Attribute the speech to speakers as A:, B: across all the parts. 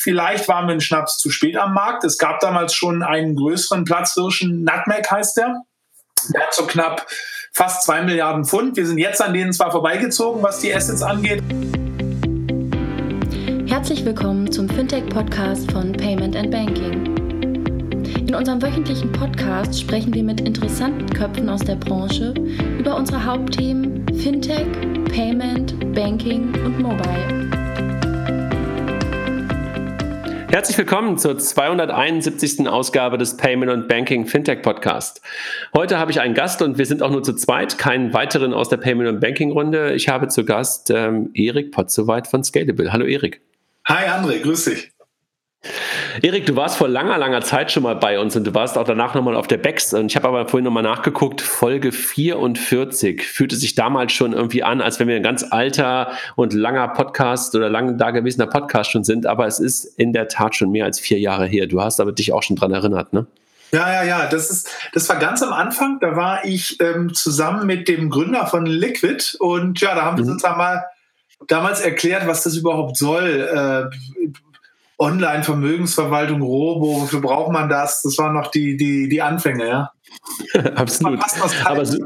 A: Vielleicht waren wir in Schnaps zu spät am Markt. Es gab damals schon einen größeren Platzhirschen, Nutmeg heißt der. Der hat so knapp fast zwei Milliarden Pfund. Wir sind jetzt an denen zwar vorbeigezogen, was die Assets angeht.
B: Herzlich willkommen zum Fintech-Podcast von Payment and Banking. In unserem wöchentlichen Podcast sprechen wir mit interessanten Köpfen aus der Branche über unsere Hauptthemen Fintech, Payment, Banking und Mobile.
C: Herzlich willkommen zur 271. Ausgabe des Payment und Banking Fintech Podcast. Heute habe ich einen Gast und wir sind auch nur zu zweit, keinen weiteren aus der Payment und Banking Runde. Ich habe zu Gast ähm, Erik Potzowait von Scalable. Hallo Erik.
A: Hi André, grüß dich.
C: Erik, du warst vor langer, langer Zeit schon mal bei uns und du warst auch danach nochmal auf der Bex. Und ich habe aber vorhin nochmal nachgeguckt, Folge 44 fühlte sich damals schon irgendwie an, als wenn wir ein ganz alter und langer Podcast oder lang dagewesener Podcast schon sind. Aber es ist in der Tat schon mehr als vier Jahre her. Du hast aber dich auch schon dran erinnert, ne?
A: Ja, ja, ja. Das ist, das war ganz am Anfang. Da war ich ähm, zusammen mit dem Gründer von Liquid und ja, da haben wir mhm. sozusagen mal damals erklärt, was das überhaupt soll. Äh, Online-Vermögensverwaltung, Robo, wofür braucht man das? Das waren noch die, die, die Anfänge, ja.
C: Absolut. Aber so,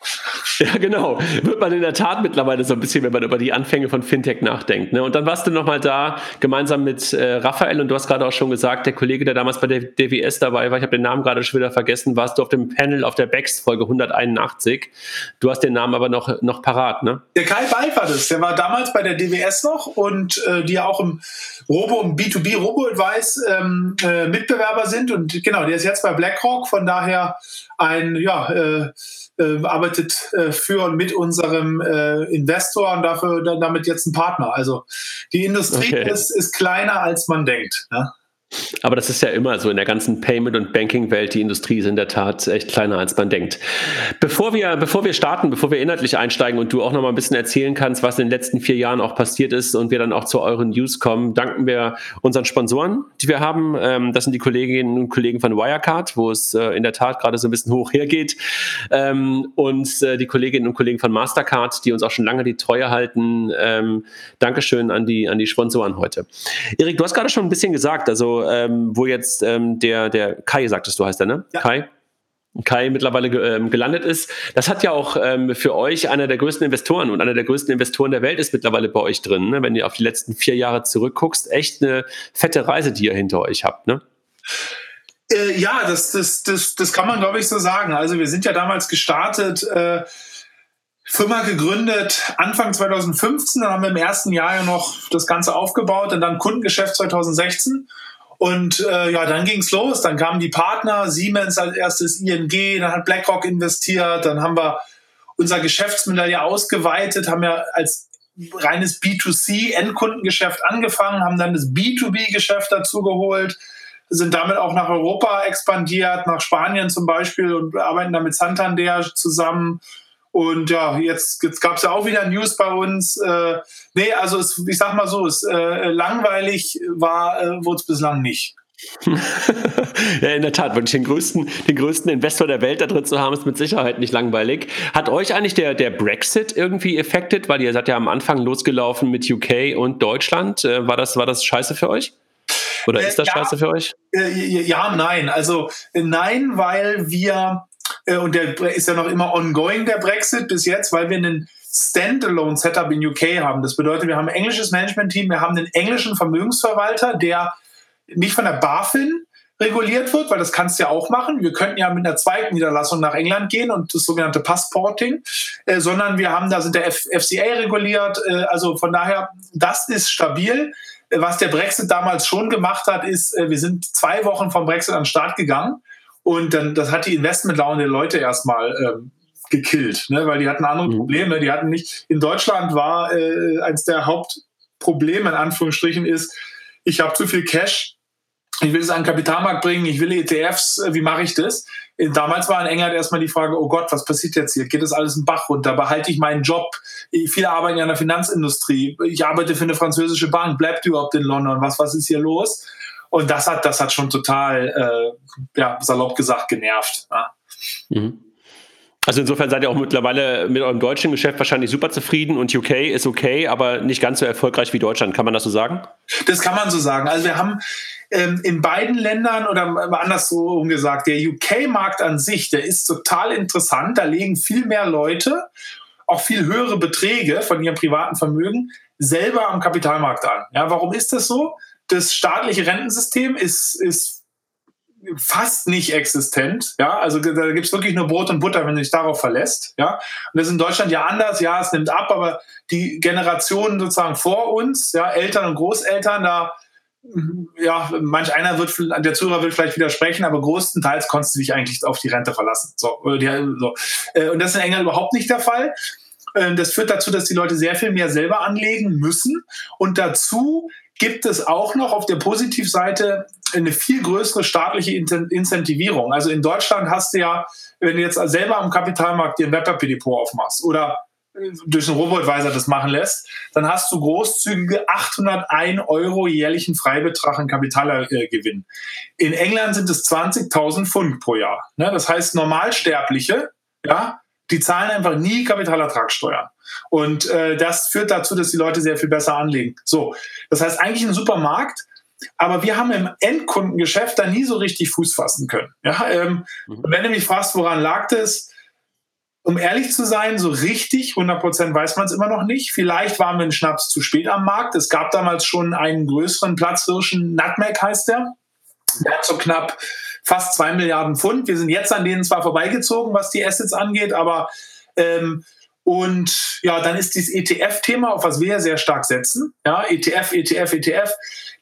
C: ja, genau. Wird man in der Tat mittlerweile so ein bisschen, wenn man über die Anfänge von Fintech nachdenkt. Ne? Und dann warst du nochmal da, gemeinsam mit äh, Raphael, und du hast gerade auch schon gesagt, der Kollege, der damals bei der DWS dabei war, ich habe den Namen gerade schon wieder vergessen, warst du auf dem Panel auf der BEX Folge 181. Du hast den Namen aber noch, noch parat, ne?
A: Der Kai Beif war. Der war damals bei der DWS noch und äh, die ja auch im Robo, im B2B Robo-Advice ähm, äh, Mitbewerber sind. Und genau, der ist jetzt bei BlackRock, von daher ein, ja, äh, äh, arbeitet äh, für und mit unserem äh, Investor und dafür damit jetzt ein Partner. Also die Industrie okay. ist, ist kleiner, als man denkt. Ja?
C: Aber das ist ja immer so in der ganzen Payment- und Banking-Welt. Die Industrie ist in der Tat echt kleiner, als man denkt. Bevor wir, bevor wir starten, bevor wir inhaltlich einsteigen und du auch noch mal ein bisschen erzählen kannst, was in den letzten vier Jahren auch passiert ist und wir dann auch zu euren News kommen, danken wir unseren Sponsoren, die wir haben. Ähm, das sind die Kolleginnen und Kollegen von Wirecard, wo es äh, in der Tat gerade so ein bisschen hoch hergeht. Ähm, und äh, die Kolleginnen und Kollegen von Mastercard, die uns auch schon lange die Treue halten. Ähm, Dankeschön an die, an die Sponsoren heute. Erik, du hast gerade schon ein bisschen gesagt, also ähm, wo jetzt ähm, der, der Kai, sagtest du, heißt der, ne? Ja. Kai? Kai mittlerweile ähm, gelandet ist. Das hat ja auch ähm, für euch einer der größten Investoren und einer der größten Investoren der Welt ist mittlerweile bei euch drin. Ne? Wenn ihr auf die letzten vier Jahre zurückguckst, echt eine fette Reise, die ihr hinter euch habt. Ne?
A: Äh, ja, das, das, das, das kann man, glaube ich, so sagen. Also wir sind ja damals gestartet. Äh, Firma gegründet Anfang 2015, dann haben wir im ersten Jahr ja noch das Ganze aufgebaut und dann Kundengeschäft 2016 und äh, ja, dann ging's los. Dann kamen die Partner, Siemens als erstes, ING, dann hat BlackRock investiert, dann haben wir unser Geschäftsmodell ja ausgeweitet, haben ja als reines B2C-Endkundengeschäft angefangen, haben dann das B2B-Geschäft dazu geholt, sind damit auch nach Europa expandiert, nach Spanien zum Beispiel und arbeiten da mit Santander zusammen und ja, jetzt, jetzt gab es ja auch wieder News bei uns. Äh, nee, also es, ich sag mal so, es äh, langweilig war, äh, wurde es bislang nicht.
C: ja, in der Tat, wirklich den größten, den größten Investor der Welt da drin zu haben, ist mit Sicherheit nicht langweilig. Hat euch eigentlich der, der Brexit irgendwie affected? Weil ihr seid ja am Anfang losgelaufen mit UK und Deutschland. Äh, war, das, war das scheiße für euch? Oder äh, ist das ja, scheiße für euch?
A: Äh, ja, nein. Also nein, weil wir und der ist ja noch immer ongoing, der Brexit bis jetzt, weil wir einen Standalone-Setup in UK haben. Das bedeutet, wir haben ein englisches Management-Team, wir haben einen englischen Vermögensverwalter, der nicht von der BaFin reguliert wird, weil das kannst du ja auch machen. Wir könnten ja mit einer zweiten Niederlassung nach England gehen und das sogenannte Passporting, äh, sondern wir haben, da sind der F FCA reguliert. Äh, also von daher, das ist stabil. Äh, was der Brexit damals schon gemacht hat, ist, äh, wir sind zwei Wochen vom Brexit an den Start gegangen und dann, das hat die Investmentlaune der Leute erstmal ähm, gekillt, ne? weil die hatten andere mhm. Probleme. Die hatten nicht, in Deutschland war äh, eines der Hauptprobleme, in Anführungsstrichen, ist, ich habe zu viel Cash, ich will es an den Kapitalmarkt bringen, ich will ETFs, äh, wie mache ich das? Damals war in England erstmal die Frage, oh Gott, was passiert jetzt hier? Geht das alles in Bach runter? Behalte ich meinen Job? Viele arbeiten ja in der Finanzindustrie. Ich arbeite für eine französische Bank. Bleibt überhaupt in London? Was, was ist hier los? Und das hat, das hat schon total, äh, ja, salopp gesagt, genervt. Ja.
C: Mhm. Also insofern seid ihr auch mittlerweile mit eurem deutschen Geschäft wahrscheinlich super zufrieden und UK ist okay, aber nicht ganz so erfolgreich wie Deutschland. Kann man das so sagen?
A: Das kann man so sagen. Also wir haben ähm, in beiden Ländern oder andersrum gesagt, der UK-Markt an sich, der ist total interessant. Da legen viel mehr Leute auch viel höhere Beträge von ihrem privaten Vermögen selber am Kapitalmarkt an. Ja, warum ist das so? Das staatliche Rentensystem ist, ist fast nicht existent. Ja, also da gibt es wirklich nur Brot und Butter, wenn du dich darauf verlässt. Ja, und das ist in Deutschland ja anders. Ja, es nimmt ab, aber die Generationen sozusagen vor uns, ja, Eltern und Großeltern, da ja, manch einer wird, der Zuhörer will vielleicht widersprechen, aber größtenteils konntest du dich eigentlich auf die Rente verlassen. So, so. Äh, und das ist in England überhaupt nicht der Fall. Ähm, das führt dazu, dass die Leute sehr viel mehr selber anlegen müssen. Und dazu gibt es auch noch auf der Positivseite eine viel größere staatliche Incentivierung. Also in Deutschland hast du ja, wenn du jetzt selber am Kapitalmarkt dir ein Wertpapierdepot aufmachst oder äh, durch einen Robo-Advisor das machen lässt, dann hast du großzügige 801 Euro jährlichen Freibetrag in Kapitalgewinn. In England sind es 20.000 Pfund pro Jahr. Ne? Das heißt, Normalsterbliche, ja, die zahlen einfach nie Kapitalertragssteuern. Und äh, das führt dazu, dass die Leute sehr viel besser anlegen. So, das heißt eigentlich ein super Markt, aber wir haben im Endkundengeschäft da nie so richtig Fuß fassen können. Ja, ähm, mhm. Wenn du mich fragst, woran lag das? Um ehrlich zu sein, so richtig, 100% weiß man es immer noch nicht. Vielleicht waren wir in Schnaps zu spät am Markt. Es gab damals schon einen größeren Platzhirschen, Nutmeg heißt der. Der hat so knapp fast zwei Milliarden Pfund. Wir sind jetzt an denen zwar vorbeigezogen, was die Assets angeht, aber ähm, und ja, dann ist dieses ETF-Thema, auf was wir sehr stark setzen. Ja, ETF, ETF, ETF.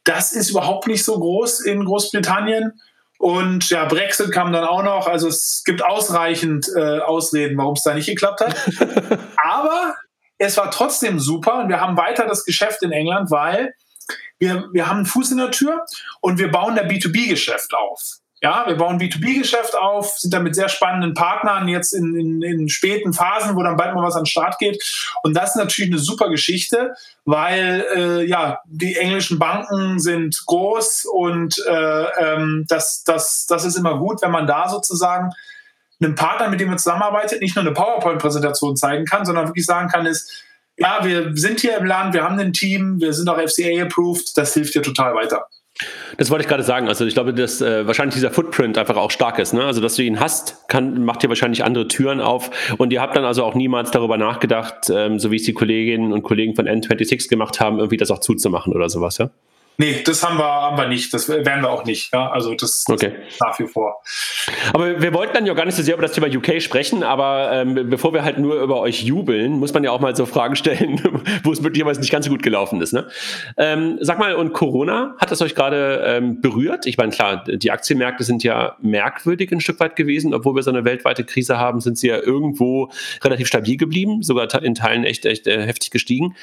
A: Das ist überhaupt nicht so groß in Großbritannien. Und ja, Brexit kam dann auch noch. Also es gibt ausreichend äh, Ausreden, warum es da nicht geklappt hat. Aber es war trotzdem super und wir haben weiter das Geschäft in England, weil wir, wir haben einen Fuß in der Tür und wir bauen der B2B-Geschäft auf. Ja, wir bauen B2B-Geschäft auf, sind da mit sehr spannenden Partnern jetzt in, in, in, späten Phasen, wo dann bald mal was an den Start geht. Und das ist natürlich eine super Geschichte, weil äh, ja, die englischen Banken sind groß und äh, ähm, das, das, das ist immer gut, wenn man da sozusagen einem Partner, mit dem man zusammenarbeitet, nicht nur eine PowerPoint-Präsentation zeigen kann, sondern wirklich sagen kann, ist, ja, wir sind hier im Land, wir haben ein Team, wir sind auch FCA-approved, das hilft dir total weiter.
C: Das wollte ich gerade sagen. Also ich glaube, dass äh, wahrscheinlich dieser Footprint einfach auch stark ist. Ne? Also dass du ihn hast, kann, macht dir wahrscheinlich andere Türen auf. Und ihr habt dann also auch niemals darüber nachgedacht, ähm, so wie es die Kolleginnen und Kollegen von N26 gemacht haben, irgendwie das auch zuzumachen oder sowas, ja?
A: Nee, das haben wir, haben wir nicht. Das werden wir auch nicht. Ja? Also das, das okay. nach wie vor.
C: Aber wir wollten dann ja gar nicht so sehr über das Thema UK sprechen, aber ähm, bevor wir halt nur über euch jubeln, muss man ja auch mal so Fragen stellen, wo es möglicherweise nicht ganz so gut gelaufen ist. Ne? Ähm, sag mal, und Corona, hat das euch gerade ähm, berührt? Ich meine, klar, die Aktienmärkte sind ja merkwürdig ein Stück weit gewesen, obwohl wir so eine weltweite Krise haben, sind sie ja irgendwo relativ stabil geblieben, sogar in Teilen echt, echt äh, heftig gestiegen.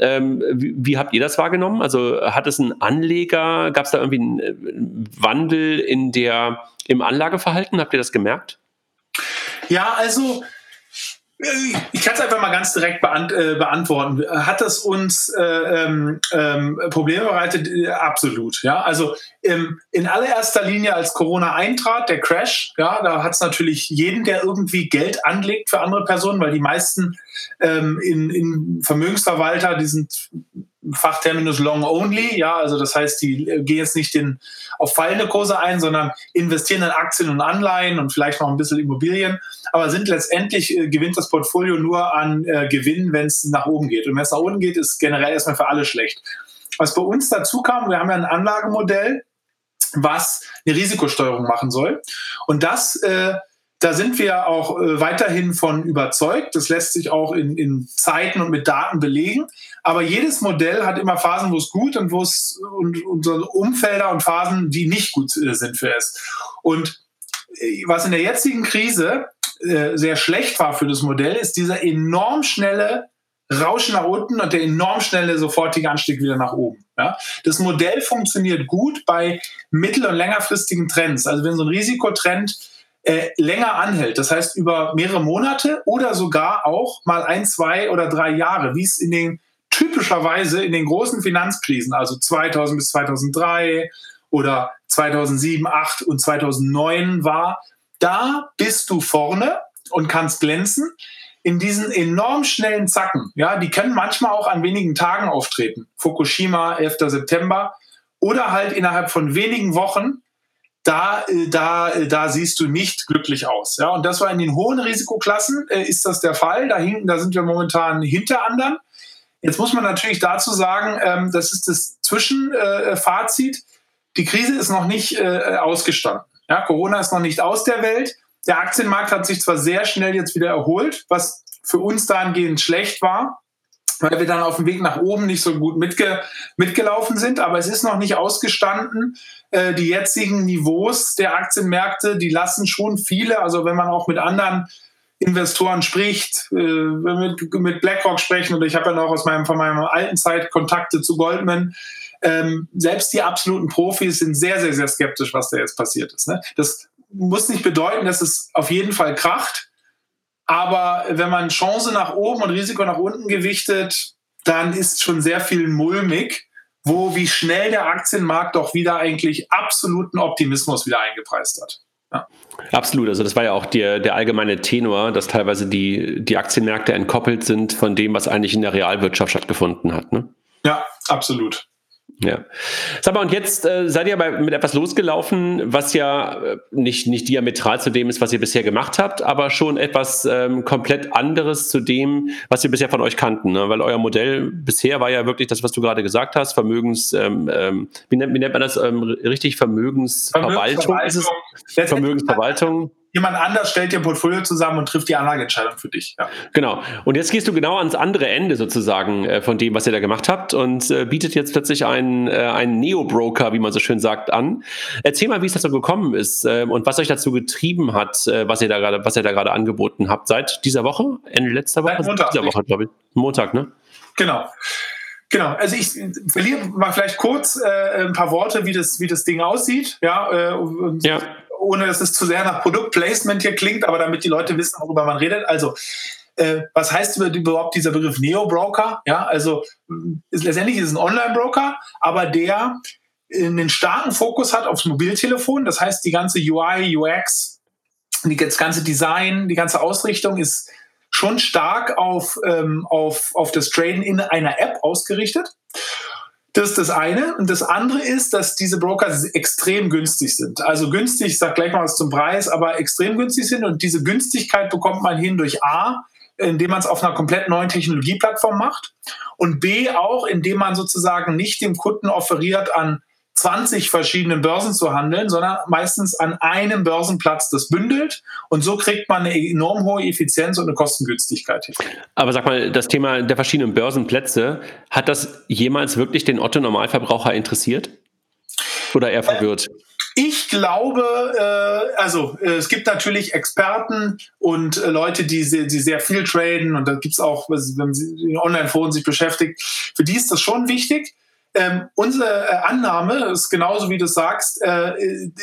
C: Ähm, wie, wie habt ihr das wahrgenommen? Also hat es ein Anleger? Gab es da irgendwie einen äh, Wandel in der, im Anlageverhalten? Habt ihr das gemerkt?
A: Ja, also ich kann es einfach mal ganz direkt beant äh, beantworten. Hat das uns äh, ähm, ähm Probleme bereitet? Absolut. Ja, also ähm, in allererster Linie, als Corona eintrat, der Crash, ja, da hat es natürlich jeden, der irgendwie Geld anlegt für andere Personen, weil die meisten ähm, in, in Vermögensverwalter, die sind Fachterminus long only, ja, also das heißt, die äh, gehen jetzt nicht in, auf fallende Kurse ein, sondern investieren in Aktien und Anleihen und vielleicht noch ein bisschen Immobilien, aber sind letztendlich, äh, gewinnt das Portfolio nur an äh, Gewinn, wenn es nach oben geht. Und wenn es nach unten geht, ist generell erstmal für alle schlecht. Was bei uns dazu kam, wir haben ja ein Anlagemodell, was eine Risikosteuerung machen soll. Und das äh, da sind wir auch äh, weiterhin von überzeugt. Das lässt sich auch in, in Zeiten und mit Daten belegen. Aber jedes Modell hat immer Phasen, wo es gut und wo es und, und so Umfelder und Phasen, die nicht gut äh, sind für es. Und äh, was in der jetzigen Krise sehr schlecht war für das Modell, ist dieser enorm schnelle Rauschen nach unten und der enorm schnelle sofortige Anstieg wieder nach oben. Ja? Das Modell funktioniert gut bei mittel- und längerfristigen Trends. Also wenn so ein Risikotrend äh, länger anhält, das heißt über mehrere Monate oder sogar auch mal ein, zwei oder drei Jahre, wie es in den typischerweise in den großen Finanzkrisen, also 2000 bis 2003 oder 2007, 2008 und 2009 war, da bist du vorne und kannst glänzen in diesen enorm schnellen Zacken. Ja, die können manchmal auch an wenigen Tagen auftreten. Fukushima, 11. September oder halt innerhalb von wenigen Wochen. Da, äh, da, äh, da siehst du nicht glücklich aus. Ja, und das war in den hohen Risikoklassen äh, ist das der Fall. Da hinten, da sind wir momentan hinter anderen. Jetzt muss man natürlich dazu sagen, ähm, das ist das Zwischenfazit. Äh, die Krise ist noch nicht äh, ausgestanden. Ja, Corona ist noch nicht aus der Welt. Der Aktienmarkt hat sich zwar sehr schnell jetzt wieder erholt, was für uns dahingehend schlecht war, weil wir dann auf dem Weg nach oben nicht so gut mitge mitgelaufen sind, aber es ist noch nicht ausgestanden. Äh, die jetzigen Niveaus der Aktienmärkte, die lassen schon viele, also wenn man auch mit anderen Investoren spricht, äh, mit, mit BlackRock sprechen, oder ich habe ja noch aus meinem, von meiner alten Zeit Kontakte zu Goldman, ähm, selbst die absoluten Profis sind sehr, sehr, sehr skeptisch, was da jetzt passiert ist. Ne? Das muss nicht bedeuten, dass es auf jeden Fall kracht. Aber wenn man Chance nach oben und Risiko nach unten gewichtet, dann ist schon sehr viel mulmig, wo wie schnell der Aktienmarkt doch wieder eigentlich absoluten Optimismus wieder eingepreist hat.
C: Ja. Absolut, also das war ja auch der, der allgemeine Tenor, dass teilweise die, die Aktienmärkte entkoppelt sind von dem, was eigentlich in der Realwirtschaft stattgefunden hat. Ne?
A: Ja, absolut.
C: Ja. Sag mal, und jetzt äh, seid ihr bei, mit etwas losgelaufen, was ja äh, nicht, nicht diametral zu dem ist, was ihr bisher gemacht habt, aber schon etwas ähm, komplett anderes zu dem, was wir bisher von euch kannten. Ne? Weil euer Modell bisher war ja wirklich das, was du gerade gesagt hast, Vermögens, ähm, ähm, wie, nennt, wie, nennt, man das ähm, richtig? Vermögensverwaltung? Vermögensverwaltung.
A: Vermögensverwaltung jemand anders stellt dir ein Portfolio zusammen und trifft die Anlageentscheidung für dich. Ja.
C: Genau. Und jetzt gehst du genau ans andere Ende sozusagen äh, von dem, was ihr da gemacht habt und äh, bietet jetzt plötzlich einen, äh, einen Neo-Broker, wie man so schön sagt, an. Erzähl mal, wie es dazu gekommen ist äh, und was euch dazu getrieben hat, äh, was ihr da gerade, was ihr da gerade angeboten habt. Seit dieser Woche? Ende letzter Woche? Seit
A: Montag.
C: Dieser Woche, glaube ich. Montag, ne?
A: Genau. Genau, also ich verliere mal vielleicht kurz äh, ein paar Worte, wie das, wie das Ding aussieht. Ja, äh, ja ohne dass es zu sehr nach Produktplacement hier klingt, aber damit die Leute wissen, worüber man redet. Also, äh, was heißt überhaupt dieser Begriff Neo-Broker? Ja, also ist, letztendlich ist es ein Online-Broker, aber der einen starken Fokus hat aufs Mobiltelefon. Das heißt, die ganze UI, UX, das ganze Design, die ganze Ausrichtung ist schon stark auf, ähm, auf, auf das Traden in einer App ausgerichtet. Das ist das eine. Und das andere ist, dass diese Broker extrem günstig sind. Also günstig, ich sage gleich mal was zum Preis, aber extrem günstig sind. Und diese Günstigkeit bekommt man hin durch A, indem man es auf einer komplett neuen Technologieplattform macht. Und B auch, indem man sozusagen nicht dem Kunden offeriert, an 20 verschiedenen Börsen zu handeln, sondern meistens an einem Börsenplatz das bündelt. Und so kriegt man eine enorm hohe Effizienz und eine Kostengünstigkeit hin.
C: Aber sag mal, das Thema der verschiedenen Börsenplätze, hat das jemals wirklich den Otto-Normalverbraucher interessiert? Oder eher verwirrt?
A: Ich glaube, äh, also äh, es gibt natürlich Experten und äh, Leute, die sehr, die sehr viel traden und da gibt es auch, wenn man in Online-Foren sich beschäftigt, für die ist das schon wichtig. Ähm, unsere äh, Annahme ist genauso wie du sagst, äh,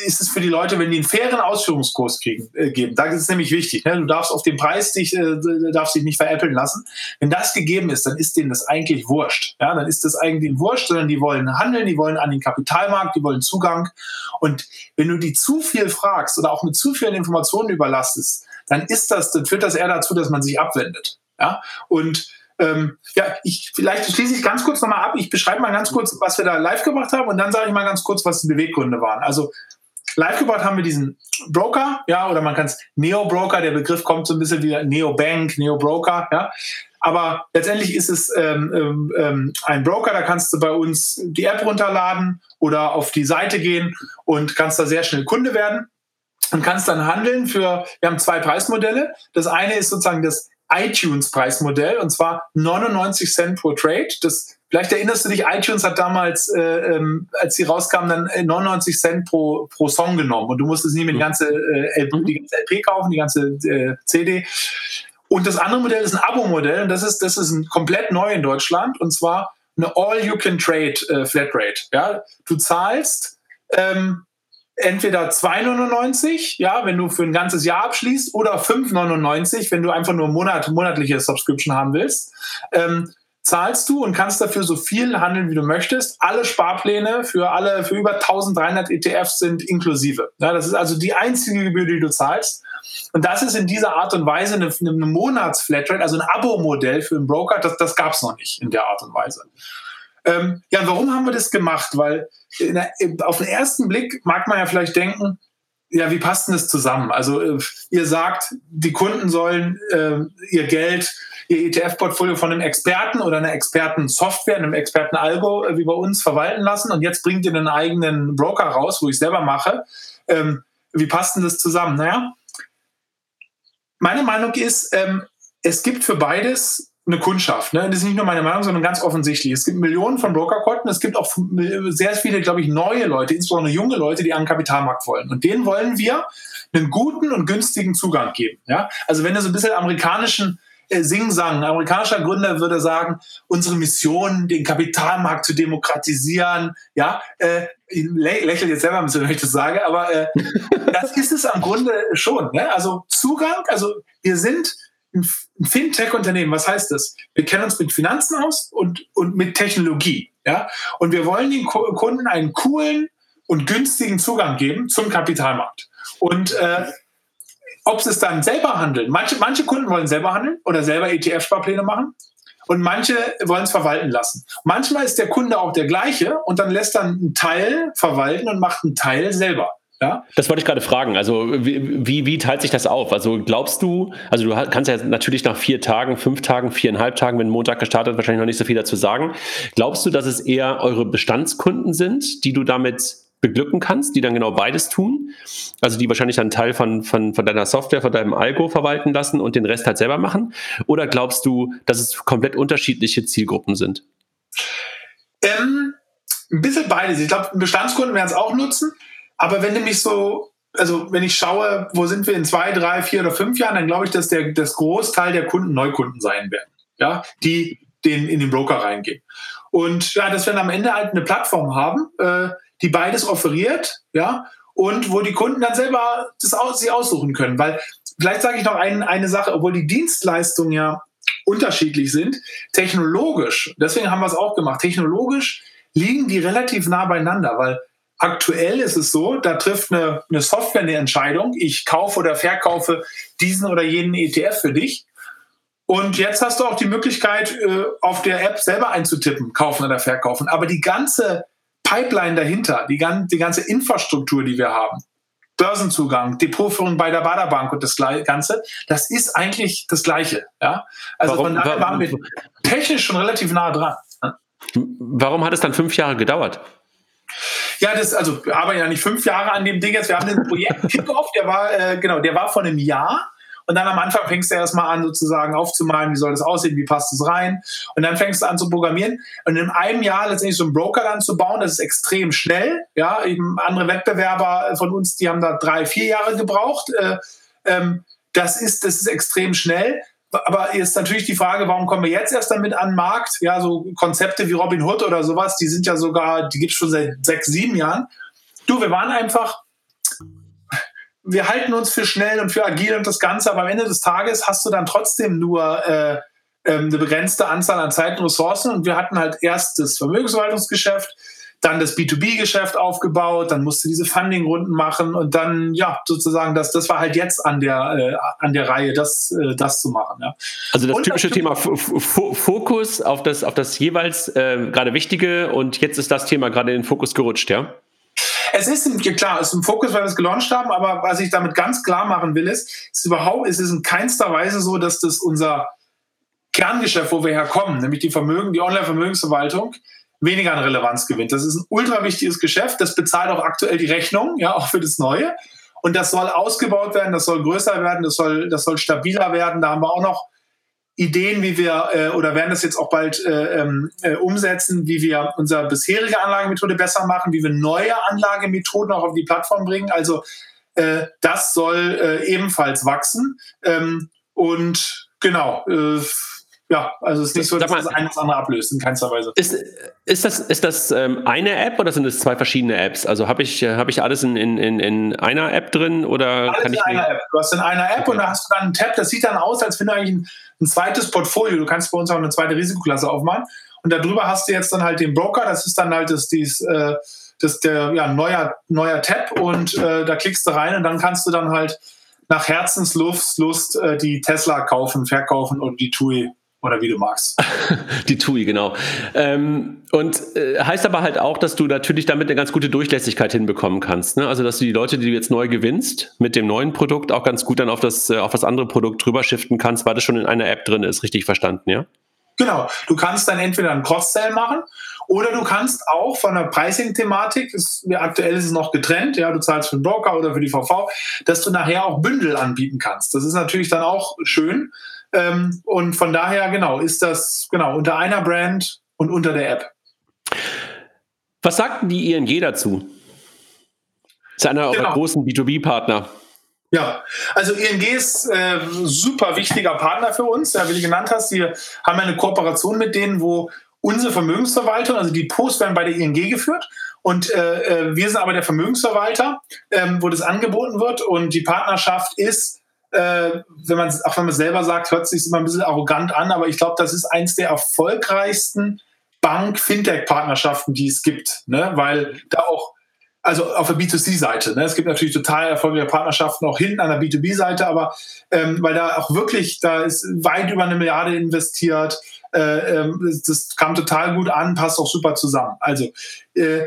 A: ist es für die Leute, wenn die einen fairen Ausführungskurs kriegen, äh, geben. Da ist es nämlich wichtig. Ne? Du darfst auf den Preis dich, äh, darfst dich nicht veräppeln lassen. Wenn das gegeben ist, dann ist denen das eigentlich wurscht. Ja, dann ist das eigentlich wurscht, sondern die wollen handeln, die wollen an den Kapitalmarkt, die wollen Zugang. Und wenn du die zu viel fragst oder auch mit zu vielen Informationen überlastest, dann ist das, dann führt das eher dazu, dass man sich abwendet. Ja, und ähm, ja, ich, vielleicht schließe ich ganz kurz nochmal ab. Ich beschreibe mal ganz kurz, was wir da live gemacht haben und dann sage ich mal ganz kurz, was die Beweggründe waren. Also live gebracht haben wir diesen Broker, ja, oder man kann es Neo-Broker, der Begriff kommt so ein bisschen wie Neo-Bank, Neo-Broker, ja. Aber letztendlich ist es ähm, ähm, ähm, ein Broker, da kannst du bei uns die App runterladen oder auf die Seite gehen und kannst da sehr schnell Kunde werden und kannst dann handeln für, wir haben zwei Preismodelle. Das eine ist sozusagen das iTunes-Preismodell und zwar 99 Cent pro Trade. Das, vielleicht erinnerst du dich, iTunes hat damals, äh, ähm, als sie rauskamen, dann 99 äh, Cent pro, pro Song genommen und du musstest nie mehr die ganze, äh, LP, die ganze LP kaufen, die ganze äh, CD. Und das andere Modell ist ein Abo-Modell und das ist, das ist ein komplett neu in Deutschland und zwar eine All-You-Can-Trade äh, Flatrate. Ja? Du zahlst ähm, entweder 2,99, ja, wenn du für ein ganzes Jahr abschließt, oder 5,99, wenn du einfach nur Monat, monatliche Subscription haben willst. Ähm, zahlst du und kannst dafür so viel handeln, wie du möchtest. Alle Sparpläne für alle, für über 1300 ETFs sind inklusive. Ja, das ist also die einzige Gebühr, die du zahlst. Und das ist in dieser Art und Weise eine, eine Monatsflatrate, also ein Abo-Modell für einen Broker. Das, das gab es noch nicht in der Art und Weise. Ähm, ja, warum haben wir das gemacht? Weil der, auf den ersten Blick mag man ja vielleicht denken, ja, wie passt denn das zusammen? Also äh, ihr sagt, die Kunden sollen äh, ihr Geld, ihr ETF-Portfolio von einem Experten oder einer Experten-Software, einem Experten-Algo äh, wie bei uns verwalten lassen und jetzt bringt ihr einen eigenen Broker raus, wo ich selber mache. Ähm, wie passt denn das zusammen? Naja, meine Meinung ist, ähm, es gibt für beides eine Kundschaft. Ne? Das ist nicht nur meine Meinung, sondern ganz offensichtlich. Es gibt Millionen von Brokerkonten. Es gibt auch sehr viele, glaube ich, neue Leute, insbesondere junge Leute, die an den Kapitalmarkt wollen. Und denen wollen wir einen guten und günstigen Zugang geben. Ja? Also wenn du so ein bisschen amerikanischen äh, Sing-Sang, ein amerikanischer Gründer würde sagen, unsere Mission, den Kapitalmarkt zu demokratisieren, ja, äh, ich lächle jetzt selber ein bisschen, wenn ich das sage, aber äh, das ist es am Grunde schon. Ne? Also Zugang, also wir sind ein Fintech-Unternehmen, was heißt das? Wir kennen uns mit Finanzen aus und, und mit Technologie. Ja? Und wir wollen den Kunden einen coolen und günstigen Zugang geben zum Kapitalmarkt. Und äh, ob sie es dann selber handeln, manche, manche Kunden wollen selber handeln oder selber ETF-Sparpläne machen und manche wollen es verwalten lassen. Manchmal ist der Kunde auch der gleiche und dann lässt er einen Teil verwalten und macht einen Teil selber. Ja?
C: Das wollte ich gerade fragen. Also wie, wie, wie, teilt sich das auf? Also glaubst du, also du kannst ja natürlich nach vier Tagen, fünf Tagen, viereinhalb Tagen, wenn Montag gestartet, wahrscheinlich noch nicht so viel dazu sagen. Glaubst du, dass es eher eure Bestandskunden sind, die du damit beglücken kannst, die dann genau beides tun? Also die wahrscheinlich einen Teil von, von, von deiner Software, von deinem Algo verwalten lassen und den Rest halt selber machen? Oder glaubst du, dass es komplett unterschiedliche Zielgruppen sind?
A: Ähm, ein bisschen beides. Ich glaube, Bestandskunden werden es auch nutzen. Aber wenn du mich so, also wenn ich schaue, wo sind wir in zwei, drei, vier oder fünf Jahren, dann glaube ich, dass der, das Großteil der Kunden Neukunden sein werden, ja, die den, in den Broker reingehen. Und ja, dass wir dann am Ende halt eine Plattform haben, äh, die beides offeriert, ja, und wo die Kunden dann selber das aus, sie aussuchen können. Weil vielleicht sage ich noch ein, eine Sache, obwohl die Dienstleistungen ja unterschiedlich sind, technologisch, deswegen haben wir es auch gemacht, technologisch liegen die relativ nah beieinander, weil Aktuell ist es so, da trifft eine, eine Software eine Entscheidung. Ich kaufe oder verkaufe diesen oder jenen ETF für dich. Und jetzt hast du auch die Möglichkeit, äh, auf der App selber einzutippen, kaufen oder verkaufen. Aber die ganze Pipeline dahinter, die, die ganze Infrastruktur, die wir haben, Börsenzugang, Depotführung bei der Baderbank und das Ganze, das ist eigentlich das Gleiche. Ja? Also warum, von daher waren wir technisch schon relativ nah dran.
C: Warum hat es dann fünf Jahre gedauert?
A: Ja, das, also wir arbeiten ja nicht fünf Jahre an dem Ding jetzt. Wir haben den Projekt Kickoff, der war, äh, genau, der war vor einem Jahr. Und dann am Anfang fängst du erstmal an, sozusagen aufzumalen, wie soll das aussehen, wie passt es rein. Und dann fängst du an zu programmieren. Und in einem Jahr letztendlich so einen Broker dann zu bauen, das ist extrem schnell. Ja, eben andere Wettbewerber von uns, die haben da drei, vier Jahre gebraucht. Äh, ähm, das ist, das ist extrem schnell. Aber jetzt natürlich die Frage, warum kommen wir jetzt erst damit an den Markt? Ja, so Konzepte wie Robin Hood oder sowas, die sind ja sogar, die gibt es schon seit sechs, sieben Jahren. Du, wir waren einfach, wir halten uns für schnell und für agil und das Ganze, aber am Ende des Tages hast du dann trotzdem nur äh, ähm, eine begrenzte Anzahl an Zeit und Ressourcen und wir hatten halt erst das Vermögensverwaltungsgeschäft, dann das B2B-Geschäft aufgebaut, dann musste diese Funding-Runden machen und dann, ja, sozusagen, das, das war halt jetzt an der, äh, an der Reihe, das, äh, das zu machen. Ja.
C: Also das und typische das Thema Fokus auf das, auf das jeweils äh, gerade Wichtige und jetzt ist das Thema gerade in den Fokus gerutscht, ja?
A: Es ist klar, es ist im Fokus, weil wir es gelauncht haben, aber was ich damit ganz klar machen will, ist, ist überhaupt, ist es in keinster Weise so, dass das unser Kerngeschäft, wo wir herkommen, nämlich die Vermögen, die Online-Vermögensverwaltung, weniger an Relevanz gewinnt. Das ist ein ultra wichtiges Geschäft. Das bezahlt auch aktuell die Rechnung, ja, auch für das Neue. Und das soll ausgebaut werden, das soll größer werden, das soll, das soll stabiler werden. Da haben wir auch noch Ideen, wie wir äh, oder werden das jetzt auch bald äh, ähm, äh, umsetzen, wie wir unsere bisherige Anlagemethode besser machen, wie wir neue Anlagemethoden auch auf die Plattform bringen. Also äh, das soll äh, ebenfalls wachsen. Ähm, und genau, äh, ja, also es ist nicht so, dass mal, das eine das andere ablöst, in keinster Weise.
C: Ist, ist das, ist das ähm, eine App oder sind es zwei verschiedene Apps? Also habe ich, äh, hab ich alles in, in, in einer App drin oder alles kann ich.
A: In einer App. Du hast in einer App okay. und da hast du dann einen Tab, das sieht dann aus, als wenn du eigentlich ein, ein zweites Portfolio, du kannst bei uns auch eine zweite Risikoklasse aufmachen. Und darüber hast du jetzt dann halt den Broker, das ist dann halt das, dies, äh, das der ja, neuer, neuer Tab und äh, da klickst du rein und dann kannst du dann halt nach Herzenslust Lust, äh, die Tesla kaufen, verkaufen und die TUI oder wie du magst.
C: Die TUI, genau. Ähm, und äh, heißt aber halt auch, dass du natürlich damit eine ganz gute Durchlässigkeit hinbekommen kannst. Ne? Also, dass du die Leute, die du jetzt neu gewinnst, mit dem neuen Produkt auch ganz gut dann auf das, äh, auf das andere Produkt drüber shiften kannst, weil das schon in einer App drin ist. Richtig verstanden, ja?
A: Genau. Du kannst dann entweder einen Cross-Sell machen oder du kannst auch von der Pricing-Thematik, aktuell ist es noch getrennt, ja, du zahlst für den Broker oder für die VV, dass du nachher auch Bündel anbieten kannst. Das ist natürlich dann auch schön ähm, und von daher, genau, ist das genau unter einer Brand und unter der App.
C: Was sagt die ING dazu? Das ist einer eurer genau. großen B2B-Partner.
A: Ja, also ING ist äh, super wichtiger Partner für uns, ja, wie du genannt hast. Wir haben eine Kooperation mit denen, wo unsere Vermögensverwaltung, also die Posts werden bei der ING geführt und äh, äh, wir sind aber der Vermögensverwalter, ähm, wo das angeboten wird und die Partnerschaft ist äh, wenn man auch wenn man selber sagt, hört sich immer ein bisschen arrogant an, aber ich glaube, das ist eins der erfolgreichsten Bank-Fintech-Partnerschaften, die es gibt, ne? weil da auch also auf der B2C-Seite. Ne? Es gibt natürlich total erfolgreiche Partnerschaften auch hinten an der B2B-Seite, aber ähm, weil da auch wirklich, da ist weit über eine Milliarde investiert. Äh, ähm, das, kam total gut an, passt auch super zusammen. Also äh,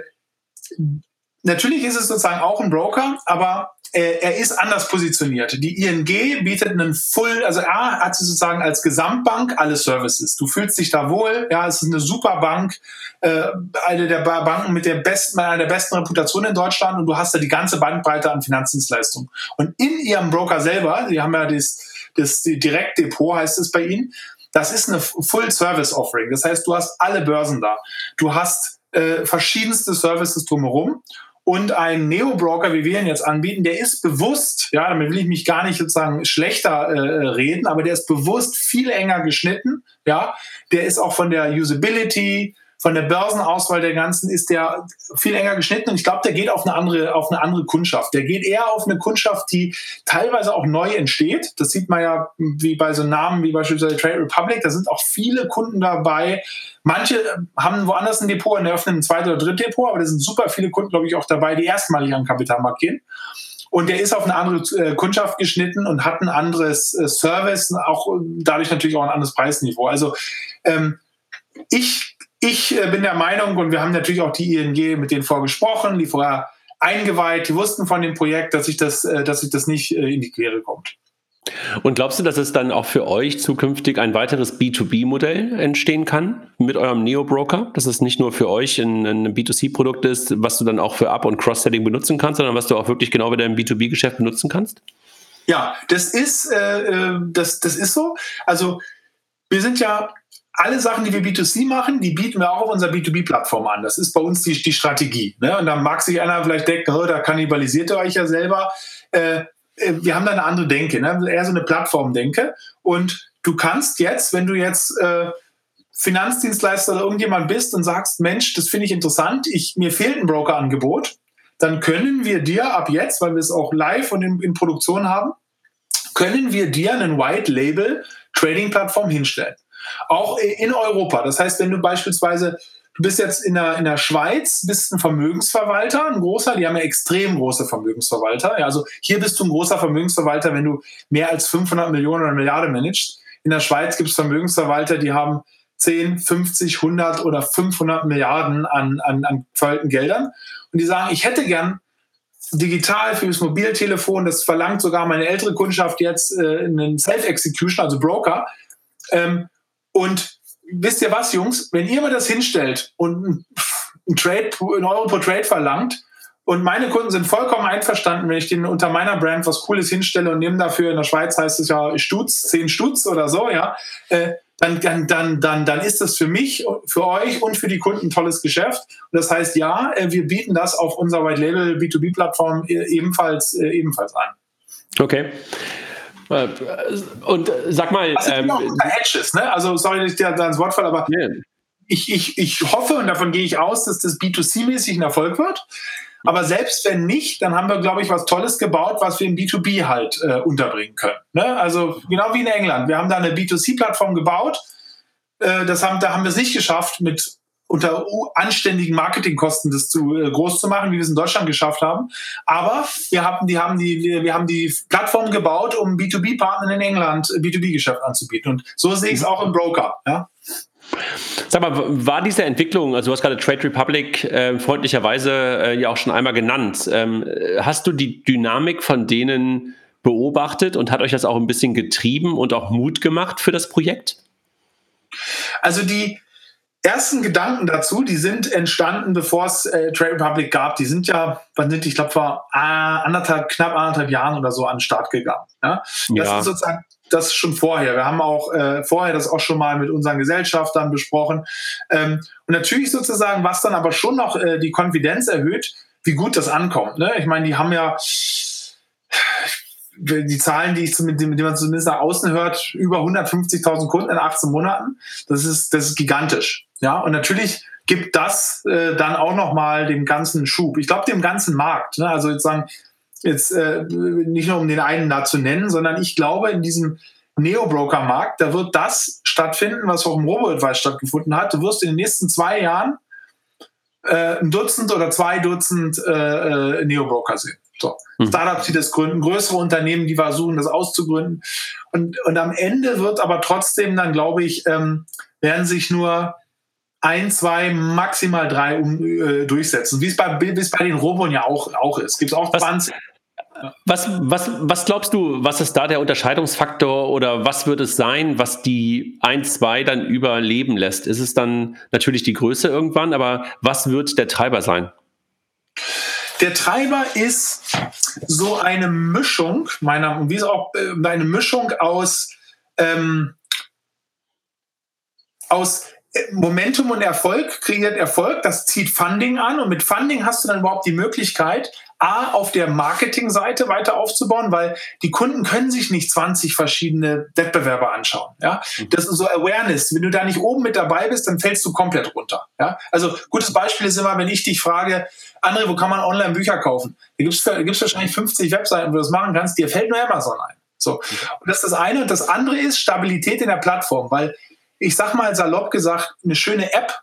A: natürlich ist es sozusagen auch ein Broker, aber er ist anders positioniert. Die ING bietet einen Full, also A hat sie sozusagen als Gesamtbank alle Services. Du fühlst dich da wohl, ja, es ist eine super Bank, äh, eine der Banken mit der besten, einer der besten Reputation in Deutschland und du hast da die ganze Bandbreite an Finanzdienstleistungen. Und in ihrem Broker selber, die haben ja das, das Direktdepot, heißt es bei ihnen, das ist eine Full-Service-Offering. Das heißt, du hast alle Börsen da. Du hast äh, verschiedenste Services drumherum und ein Neo-Broker, wie wir ihn jetzt anbieten, der ist bewusst, ja, damit will ich mich gar nicht sozusagen schlechter äh, reden, aber der ist bewusst viel enger geschnitten, ja. Der ist auch von der Usability, von der Börsenauswahl der ganzen ist der viel enger geschnitten und ich glaube, der geht auf eine andere, auf eine andere Kundschaft. Der geht eher auf eine Kundschaft, die teilweise auch neu entsteht. Das sieht man ja wie bei so Namen wie beispielsweise Trade Republic. Da sind auch viele Kunden dabei. Manche haben woanders ein Depot und eröffnen ein zweites oder drittes Depot, aber da sind super viele Kunden, glaube ich, auch dabei, die erstmalig an Kapitalmarkt gehen. Und der ist auf eine andere äh, Kundschaft geschnitten und hat ein anderes äh, Service, auch dadurch natürlich auch ein anderes Preisniveau. Also ähm, ich ich äh, bin der Meinung, und wir haben natürlich auch die ING mit denen vorgesprochen, die vorher eingeweiht, die wussten von dem Projekt, dass sich das, äh, dass sich das nicht äh, in die Quere kommt.
C: Und glaubst du, dass es dann auch für euch zukünftig ein weiteres B2B-Modell entstehen kann mit eurem Neo-Broker? Dass es nicht nur für euch ein, ein B2C-Produkt ist, was du dann auch für Up- und Cross-Selling benutzen kannst, sondern was du auch wirklich genau wieder im B2B-Geschäft benutzen kannst?
A: Ja, das ist, äh, das, das ist so. Also wir sind ja alle Sachen, die wir B2C machen, die bieten wir auch auf unserer B2B-Plattform an. Das ist bei uns die, die Strategie. Ne? Und dann mag sich einer vielleicht denken, oh, da kannibalisiert ihr euch ja selber. Äh, äh, wir haben da eine andere Denke, ne? eher so eine Plattformdenke. Und du kannst jetzt, wenn du jetzt äh, Finanzdienstleister oder irgendjemand bist und sagst, Mensch, das finde ich interessant, ich, mir fehlt ein Broker-Angebot, dann können wir dir ab jetzt, weil wir es auch live und in, in Produktion haben, können wir dir einen White Label Trading Plattform hinstellen. Auch in Europa. Das heißt, wenn du beispielsweise Du bist jetzt in der, in der Schweiz, bist ein Vermögensverwalter, ein großer, die haben ja extrem große Vermögensverwalter. Ja, also hier bist du ein großer Vermögensverwalter, wenn du mehr als 500 Millionen oder Milliarde managst. In der Schweiz gibt es Vermögensverwalter, die haben 10, 50, 100 oder 500 Milliarden an, an, an verwalteten Geldern. Und die sagen, ich hätte gern digital fürs Mobiltelefon, das verlangt sogar meine ältere Kundschaft jetzt äh, einen Self-Execution, also Broker. Ähm, und wisst ihr was, Jungs? Wenn ihr mir das hinstellt und ein Trade, ein Euro pro Trade verlangt und meine Kunden sind vollkommen einverstanden, wenn ich denen unter meiner Brand was Cooles hinstelle und nehme dafür, in der Schweiz heißt es ja Stutz, 10 Stutz oder so, ja, äh, dann, dann, dann, dann, dann ist das für mich, für euch und für die Kunden ein tolles Geschäft. Und das heißt, ja, äh, wir bieten das auf unserer White Label B2B-Plattform äh, ebenfalls, ebenfalls an.
C: Okay. Äh, und sag mal.
A: Also, ähm, Hedges, ne? Also, sorry, dass ich dir da ins Wort falle, aber yeah. ich, ich, ich hoffe und davon gehe ich aus, dass das B2C-mäßig ein Erfolg wird. Aber selbst wenn nicht, dann haben wir, glaube ich, was Tolles gebaut, was wir im B2B halt äh, unterbringen können. Ne? Also genau wie in England. Wir haben da eine B2C-Plattform gebaut. Äh, das haben, da haben wir es nicht geschafft, mit unter anständigen Marketingkosten das zu äh, groß zu machen, wie wir es in Deutschland geschafft haben. Aber wir haben die, haben die, wir haben die Plattform gebaut, um B2B-Partnern in England B2B-Geschäft anzubieten. Und so sehe ich es auch im Broker. Ja?
C: Sag mal, war diese Entwicklung, also du hast gerade Trade Republic äh, freundlicherweise äh, ja auch schon einmal genannt, ähm, hast du die Dynamik von denen beobachtet und hat euch das auch ein bisschen getrieben und auch Mut gemacht für das Projekt?
A: Also die, ersten Gedanken dazu, die sind entstanden, bevor es äh, Trade Republic gab. Die sind ja, wann sind die, ich glaube, vor äh, anderthalb, knapp anderthalb Jahren oder so an den Start gegangen. Ja? Das ja. ist sozusagen das schon vorher. Wir haben auch äh, vorher das auch schon mal mit unseren Gesellschaftern besprochen. Ähm, und natürlich sozusagen, was dann aber schon noch äh, die Konfidenz erhöht, wie gut das ankommt. Ne? Ich meine, die haben ja, die Zahlen, die, ich die, die man zumindest nach außen hört, über 150.000 Kunden in 18 Monaten. Das ist, das ist gigantisch. Ja, und natürlich gibt das äh, dann auch nochmal dem ganzen Schub. Ich glaube, dem ganzen Markt. Ne? Also jetzt sagen, jetzt äh, nicht nur um den einen da zu nennen, sondern ich glaube, in diesem Neo-Broker-Markt, da wird das stattfinden, was auch im Robo-Advice stattgefunden hat. Du wirst in den nächsten zwei Jahren äh, ein Dutzend oder zwei Dutzend äh, äh Neo-Broker sehen. So. Hm. Startups, die das gründen, größere Unternehmen, die versuchen, das auszugründen. Und, und am Ende wird aber trotzdem dann, glaube ich, ähm, werden sich nur ein, zwei, maximal drei um, äh, durchsetzen. Wie es bei, wie es bei den Robon ja auch, auch ist. Gibt es auch was, 20.
C: Was, was, was glaubst du, was ist da der Unterscheidungsfaktor oder was wird es sein, was die 1, 2 dann überleben lässt? Ist es dann natürlich die Größe irgendwann, aber was wird der Treiber sein?
A: Der Treiber ist so eine Mischung, meiner, wie es auch äh, eine Mischung aus, ähm, aus Momentum und Erfolg kreiert Erfolg, das zieht Funding an und mit Funding hast du dann überhaupt die Möglichkeit, A, auf der Marketingseite weiter aufzubauen, weil die Kunden können sich nicht 20 verschiedene Wettbewerber anschauen. Ja? Das ist so Awareness. Wenn du da nicht oben mit dabei bist, dann fällst du komplett runter. Ja? Also gutes Beispiel ist immer, wenn ich dich frage, André, wo kann man online Bücher kaufen? Da gibt es wahrscheinlich 50 Webseiten, wo du das machen kannst, dir fällt nur Amazon ein. So. Und das ist das eine. Und das andere ist Stabilität in der Plattform, weil ich sag mal salopp gesagt, eine schöne App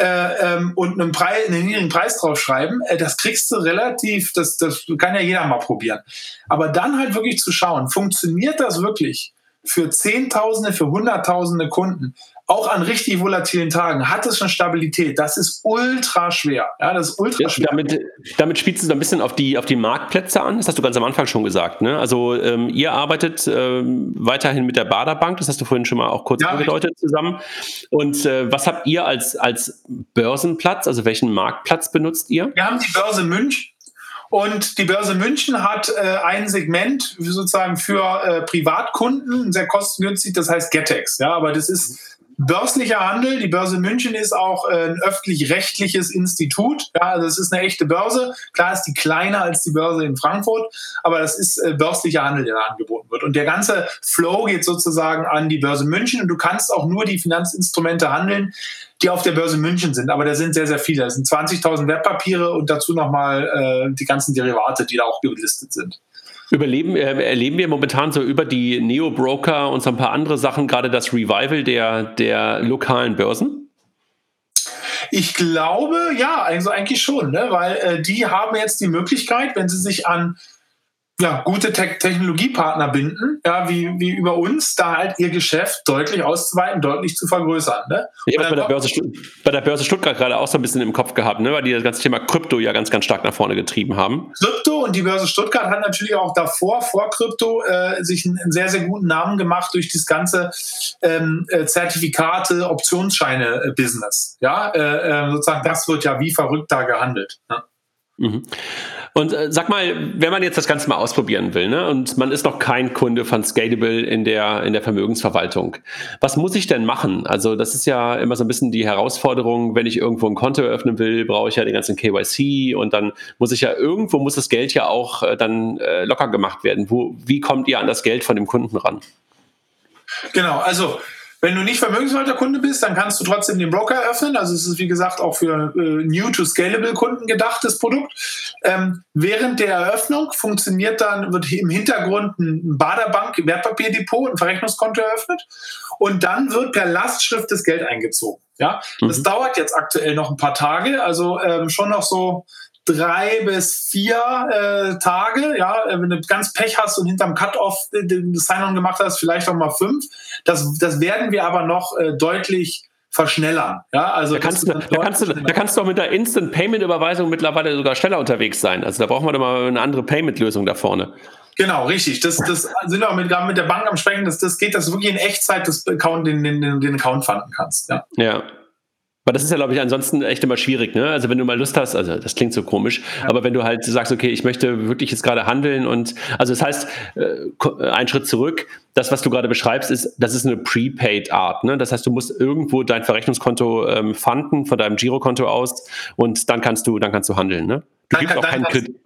A: äh, ähm, und einen, Preis, einen niedrigen Preis draufschreiben, äh, das kriegst du relativ, das, das kann ja jeder mal probieren. Aber dann halt wirklich zu schauen, funktioniert das wirklich für Zehntausende, für Hunderttausende Kunden? auch an richtig volatilen Tagen hat es eine Stabilität. Das ist ultra schwer. Ja, das ist ultra schwer.
C: Damit, damit spielst du so ein bisschen auf die, auf die Marktplätze an. Das hast du ganz am Anfang schon gesagt. Ne? Also ähm, ihr arbeitet ähm, weiterhin mit der Baderbank. Das hast du vorhin schon mal auch kurz ja, angedeutet zusammen. Und äh, was habt ihr als, als Börsenplatz? Also welchen Marktplatz benutzt ihr?
A: Wir haben die Börse München. Und die Börse München hat äh, ein Segment sozusagen für äh, Privatkunden, sehr kostengünstig, das heißt Getex. Ja, aber das ist börslicher Handel. Die Börse München ist auch äh, ein öffentlich-rechtliches Institut. Ja, also es ist eine echte Börse. Klar ist die kleiner als die Börse in Frankfurt, aber das ist äh, börslicher Handel, der da angeboten wird. Und der ganze Flow geht sozusagen an die Börse München und du kannst auch nur die Finanzinstrumente handeln, die auf der Börse München sind. Aber da sind sehr, sehr viele. Das sind 20.000 Wertpapiere und dazu nochmal äh, die ganzen Derivate, die da auch gelistet sind.
C: Überleben, äh, erleben wir momentan so über die Neo-Broker und so ein paar andere Sachen, gerade das Revival der, der lokalen Börsen?
A: Ich glaube, ja, also eigentlich schon, ne? weil äh, die haben jetzt die Möglichkeit, wenn sie sich an ja, gute Te Technologiepartner binden, ja, wie, wie über uns, da halt ihr Geschäft deutlich auszuweiten, deutlich zu vergrößern. Ne?
C: Ich habe bei, der Börse, bei der Börse Stuttgart gerade auch so ein bisschen im Kopf gehabt, ne? weil die das ganze Thema Krypto ja ganz, ganz stark nach vorne getrieben haben.
A: Krypto und die Börse Stuttgart hat natürlich auch davor, vor Krypto, äh, sich einen, einen, sehr, sehr guten Namen gemacht durch das ganze ähm, äh, Zertifikate, Optionsscheine-Business. Ja, äh, äh, sozusagen, das wird ja wie verrückt da gehandelt. Ne?
C: Mhm. Und äh, sag mal, wenn man jetzt das Ganze mal ausprobieren will, ne, und man ist noch kein Kunde von Scalable in der, in der Vermögensverwaltung, was muss ich denn machen? Also, das ist ja immer so ein bisschen die Herausforderung, wenn ich irgendwo ein Konto eröffnen will, brauche ich ja den ganzen KYC und dann muss ich ja irgendwo muss das Geld ja auch äh, dann äh, locker gemacht werden. Wo, wie kommt ihr an das Geld von dem Kunden ran?
A: Genau, also wenn du nicht Vermögensverwalterkunde bist, dann kannst du trotzdem den Broker eröffnen. Also es ist wie gesagt auch für äh, New to Scalable Kunden gedachtes Produkt. Ähm, während der Eröffnung funktioniert dann, wird im Hintergrund ein Baderbank Wertpapierdepot, ein Verrechnungskonto eröffnet und dann wird per Lastschrift das Geld eingezogen. Ja, das mhm. dauert jetzt aktuell noch ein paar Tage, also ähm, schon noch so drei bis vier äh, Tage. Ja, wenn du ganz Pech hast und hinterm Cut-off den Sign-on gemacht hast, vielleicht auch mal fünf. Das, das werden wir aber noch äh, deutlich verschnellern. Ja, also
C: da kannst, du, da, kannst du, da kannst du auch mit der Instant Payment Überweisung mittlerweile sogar schneller unterwegs sein. Also da brauchen wir doch mal eine andere Payment Lösung da vorne.
A: Genau, richtig. Das, das sind wir auch mit, mit der Bank am Sprechen, dass das geht, dass du wirklich in Echtzeit das Account, den, den, den Account fanden kannst. Ja.
C: ja. Aber das ist ja, glaube ich, ansonsten echt immer schwierig. Ne? Also wenn du mal Lust hast, also das klingt so komisch, ja. aber wenn du halt sagst, okay, ich möchte wirklich jetzt gerade handeln und also das heißt, äh, ein Schritt zurück, das, was du gerade beschreibst, ist, das ist eine Prepaid-Art. Ne? Das heißt, du musst irgendwo dein Verrechnungskonto ähm, fanden von deinem Girokonto aus und dann kannst du, dann kannst du handeln. Ne? Du gibst auch keinen Kredit.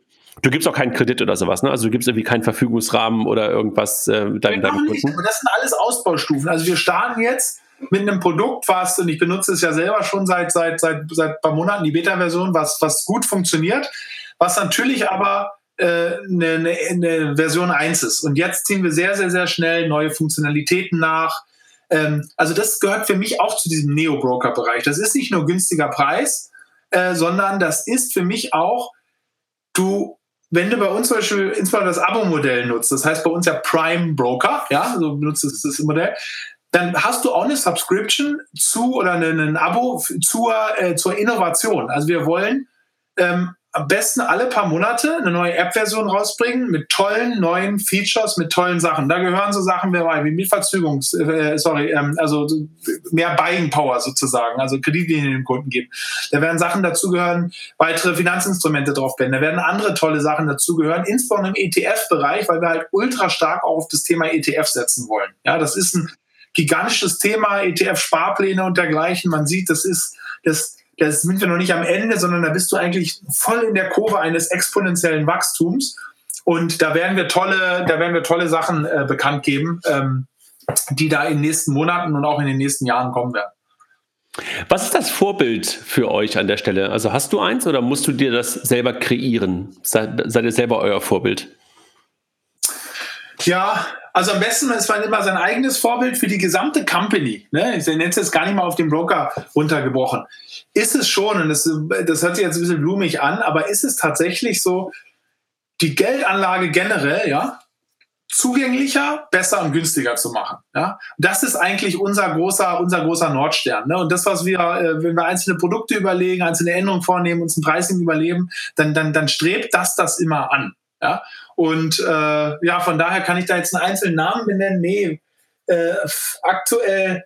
C: Du gibst auch keinen Kredit oder sowas, ne? Also du gibst irgendwie keinen Verfügungsrahmen oder irgendwas äh, deinem, deinem
A: Kunden. Das sind alles Ausbaustufen. Also wir starten jetzt mit einem Produkt, was, und ich benutze es ja selber schon seit, seit, seit, seit ein paar Monaten, die Beta-Version, was, was gut funktioniert, was natürlich aber äh, eine, eine, eine Version 1 ist. Und jetzt ziehen wir sehr, sehr, sehr schnell neue Funktionalitäten nach. Ähm, also das gehört für mich auch zu diesem Neo-Broker-Bereich. Das ist nicht nur günstiger Preis, äh, sondern das ist für mich auch, du wenn du bei uns zum Beispiel insbesondere das Abo-Modell nutzt, das heißt bei uns ja Prime Broker, ja, so benutzt das Modell, dann hast du auch eine Subscription zu oder ein Abo zur, äh, zur Innovation. Also wir wollen ähm, am besten alle paar Monate eine neue App-Version rausbringen mit tollen neuen Features, mit tollen Sachen. Da gehören so Sachen wie Mietverzögerungs, äh, sorry, ähm, also mehr Buying Power sozusagen, also Kreditlinien den Kunden geben. Da werden Sachen dazugehören, weitere Finanzinstrumente draufblenden. Da werden andere tolle Sachen dazugehören, insbesondere im ETF-Bereich, weil wir halt ultra stark auch auf das Thema ETF setzen wollen. Ja, das ist ein gigantisches Thema, ETF-Sparpläne und dergleichen. Man sieht, das ist, das, das sind wir noch nicht am Ende, sondern da bist du eigentlich voll in der Kurve eines exponentiellen Wachstums. Und da werden wir tolle, da werden wir tolle Sachen äh, bekannt geben, ähm, die da in den nächsten Monaten und auch in den nächsten Jahren kommen werden.
C: Was ist das Vorbild für euch an der Stelle? Also hast du eins oder musst du dir das selber kreieren? Seid, seid ihr selber euer Vorbild?
A: Ja, also am besten ist man immer sein eigenes Vorbild für die gesamte Company. Ne? Ich nenne es jetzt gar nicht mal auf den Broker runtergebrochen. Ist es schon, und das, das hört sich jetzt ein bisschen blumig an, aber ist es tatsächlich so, die Geldanlage generell, ja, zugänglicher, besser und günstiger zu machen. Ja? Das ist eigentlich unser großer, unser großer Nordstern. Ne? Und das, was wir, äh, wenn wir einzelne Produkte überlegen, einzelne Änderungen vornehmen, uns ein Pricing überleben, dann, dann, dann strebt das das immer an. Ja? Und äh, ja, von daher kann ich da jetzt einen einzelnen Namen benennen. Nee, äh, aktuell.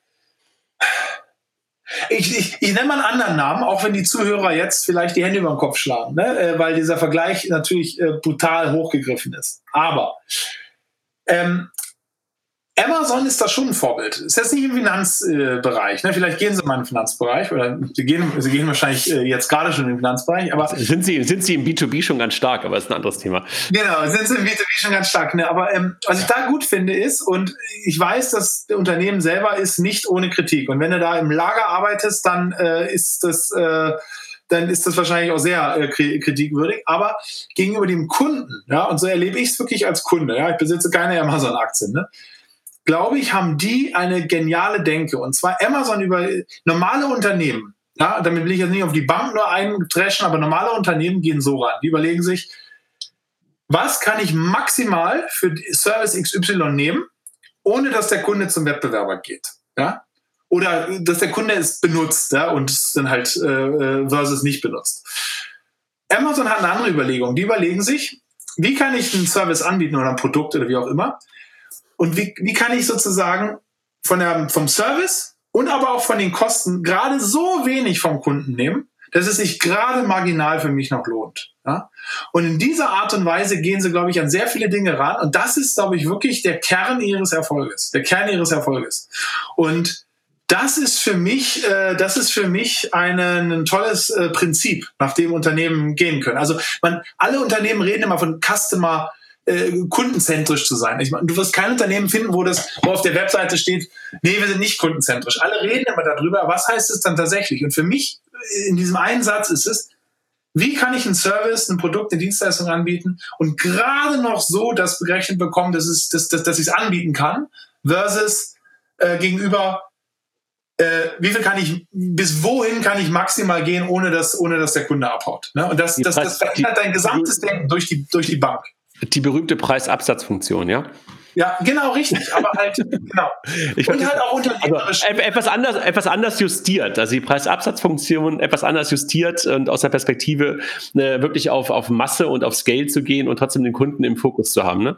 A: Ich, ich, ich nenne mal einen anderen Namen, auch wenn die Zuhörer jetzt vielleicht die Hände über den Kopf schlagen, ne? äh, weil dieser Vergleich natürlich äh, brutal hochgegriffen ist. Aber ähm, Amazon ist da schon ein Vorbild. Ist jetzt nicht im Finanzbereich. Ne? Vielleicht gehen sie mal in den Finanzbereich oder sie gehen, sie gehen wahrscheinlich äh, jetzt gerade schon in den Finanzbereich. Aber
C: sind sie, sind sie im B2B schon ganz stark, aber ist ein anderes Thema.
A: Genau, sind sie im B2B schon ganz stark. Ne? Aber ähm, was ich da gut finde ist, und ich weiß, dass das Unternehmen selber ist nicht ohne Kritik. Und wenn du da im Lager arbeitest, dann äh, ist das äh, dann ist das wahrscheinlich auch sehr äh, kritikwürdig. Aber gegenüber dem Kunden, ja, und so erlebe ich es wirklich als Kunde, ja, ich besitze keine Amazon-Aktien, ne? Glaube ich, haben die eine geniale Denke. Und zwar Amazon über normale Unternehmen. Ja, damit will ich jetzt nicht auf die Bank nur eintreschen, aber normale Unternehmen gehen so ran. Die überlegen sich, was kann ich maximal für Service XY nehmen, ohne dass der Kunde zum Wettbewerber geht. Ja? Oder dass der Kunde es benutzt ja, und es dann halt äh, äh versus nicht benutzt. Amazon hat eine andere Überlegung. Die überlegen sich, wie kann ich einen Service anbieten oder ein Produkt oder wie auch immer, und wie, wie kann ich sozusagen von der, vom Service und aber auch von den Kosten gerade so wenig vom Kunden nehmen, dass es sich gerade marginal für mich noch lohnt. Ja? Und in dieser Art und Weise gehen sie, glaube ich, an sehr viele Dinge ran. Und das ist, glaube ich, wirklich der Kern ihres Erfolges. Der Kern ihres Erfolges. Und das ist für mich, äh, das ist für mich eine, ein tolles äh, Prinzip, nach dem Unternehmen gehen können. Also man, alle Unternehmen reden immer von Customer äh, kundenzentrisch zu sein. Ich meine, du wirst kein Unternehmen finden, wo das, wo auf der Webseite steht, nee, wir sind nicht kundenzentrisch. Alle reden immer darüber, was heißt es dann tatsächlich? Und für mich in diesem einen Satz ist es, wie kann ich einen Service, ein Produkt, eine Dienstleistung anbieten und gerade noch so das berechnet bekommen, dass, es, dass, dass, dass ich es anbieten kann, versus äh, gegenüber äh, wie viel kann ich, bis wohin kann ich maximal gehen, ohne dass, ohne dass der Kunde abhaut. Ne? Und das, das, das verändert dein gesamtes Denken durch die, durch die Bank.
C: Die berühmte Preisabsatzfunktion, ja?
A: Ja, genau, richtig. Aber halt, genau.
C: Ich und halt auch unternehmerisch. Also, etwas, anders, etwas anders justiert. Also die Preisabsatzfunktion etwas anders justiert und aus der Perspektive äh, wirklich auf, auf Masse und auf Scale zu gehen und trotzdem den Kunden im Fokus zu haben. Ne?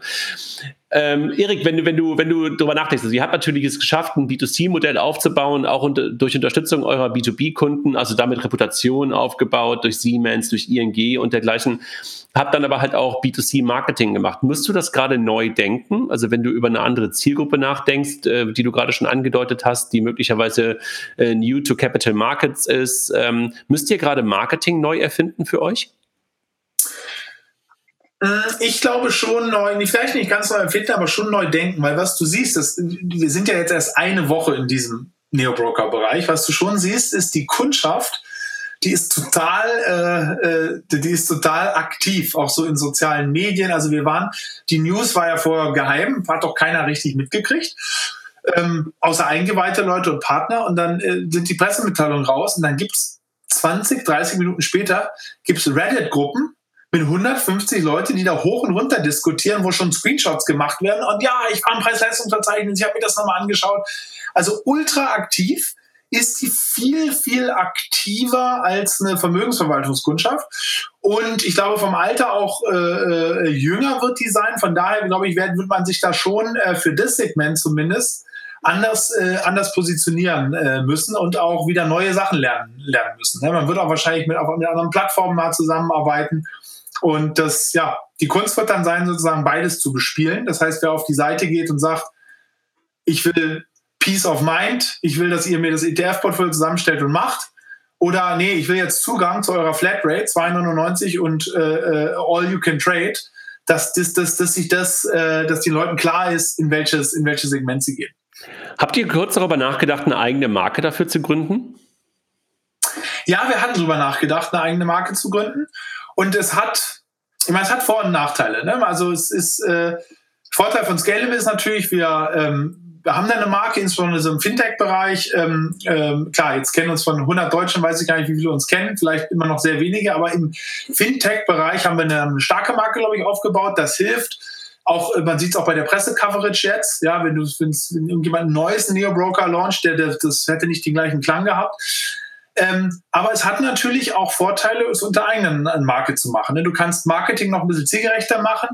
C: Ähm, Erik, wenn du, wenn du, wenn du darüber nachdenkst, also ihr habt natürlich es geschafft, ein B2C-Modell aufzubauen, auch unter, durch Unterstützung eurer B2B-Kunden, also damit Reputation aufgebaut durch Siemens, durch ING und dergleichen. Habt dann aber halt auch B2C-Marketing gemacht. Musst du das gerade neu denken? Also wenn du über eine andere Zielgruppe nachdenkst, äh, die du gerade schon angedeutet hast, die möglicherweise äh, new to capital markets ist, ähm, müsst ihr gerade Marketing neu erfinden für euch?
A: Äh, ich glaube schon neu, vielleicht nicht ganz neu empfinden, aber schon neu denken, weil was du siehst, das, wir sind ja jetzt erst eine Woche in diesem Neo-Broker-Bereich. Was du schon siehst, ist die Kundschaft, die ist total, äh, äh, die ist total aktiv, auch so in sozialen Medien. Also wir waren, die News war ja vorher geheim, hat doch keiner richtig mitgekriegt. Ähm, außer eingeweihte Leute und Partner und dann äh, sind die Pressemitteilungen raus und dann gibt's 20, 30 Minuten später gibt's Reddit-Gruppen, mit 150 Leute, die da hoch und runter diskutieren, wo schon Screenshots gemacht werden. Und ja, ich war im Preis-Leistungsverzeichnis, ich habe mir das nochmal angeschaut. Also ultra aktiv ist die viel, viel aktiver als eine Vermögensverwaltungskundschaft. Und ich glaube, vom Alter auch äh, äh, jünger wird die sein. Von daher, glaube ich, wird, wird man sich da schon äh, für das Segment zumindest anders, äh, anders positionieren äh, müssen und auch wieder neue Sachen lernen, lernen müssen. Ne? Man wird auch wahrscheinlich mit, auf, mit anderen Plattformen mal zusammenarbeiten und das, ja, die Kunst wird dann sein, sozusagen beides zu bespielen. Das heißt, wer auf die Seite geht und sagt, ich will Peace of Mind, ich will, dass ihr mir das ETF-Portfolio zusammenstellt und macht. Oder nee, ich will jetzt Zugang zu eurer Flatrate, 2,99 und äh, äh, All You Can Trade, dass, dass, dass, dass sich das, äh, dass den Leuten klar ist, in welches, in welches Segment sie gehen.
C: Habt ihr kurz darüber nachgedacht, eine eigene Marke dafür zu gründen?
A: Ja, wir hatten darüber nachgedacht, eine eigene Marke zu gründen. Und es hat, ich meine, es hat Vor- und Nachteile. Ne? Also es ist, äh, Vorteil von Scalable ist natürlich, wir, ähm, wir haben da eine Marke, insbesondere so im Fintech-Bereich. Ähm, ähm, klar, jetzt kennen uns von 100 Deutschen, weiß ich gar nicht, wie viele uns kennen, vielleicht immer noch sehr wenige, aber im Fintech-Bereich haben wir eine, eine starke Marke, glaube ich, aufgebaut. Das hilft auch, man sieht es auch bei der Presse-Coverage jetzt, ja, wenn du wenn irgendjemand ein neues Neo-Broker launcht, der, der, das hätte nicht den gleichen Klang gehabt. Ähm, aber es hat natürlich auch Vorteile, es unter eigenen Marke zu machen. Ne? Du kannst Marketing noch ein bisschen zielgerechter machen.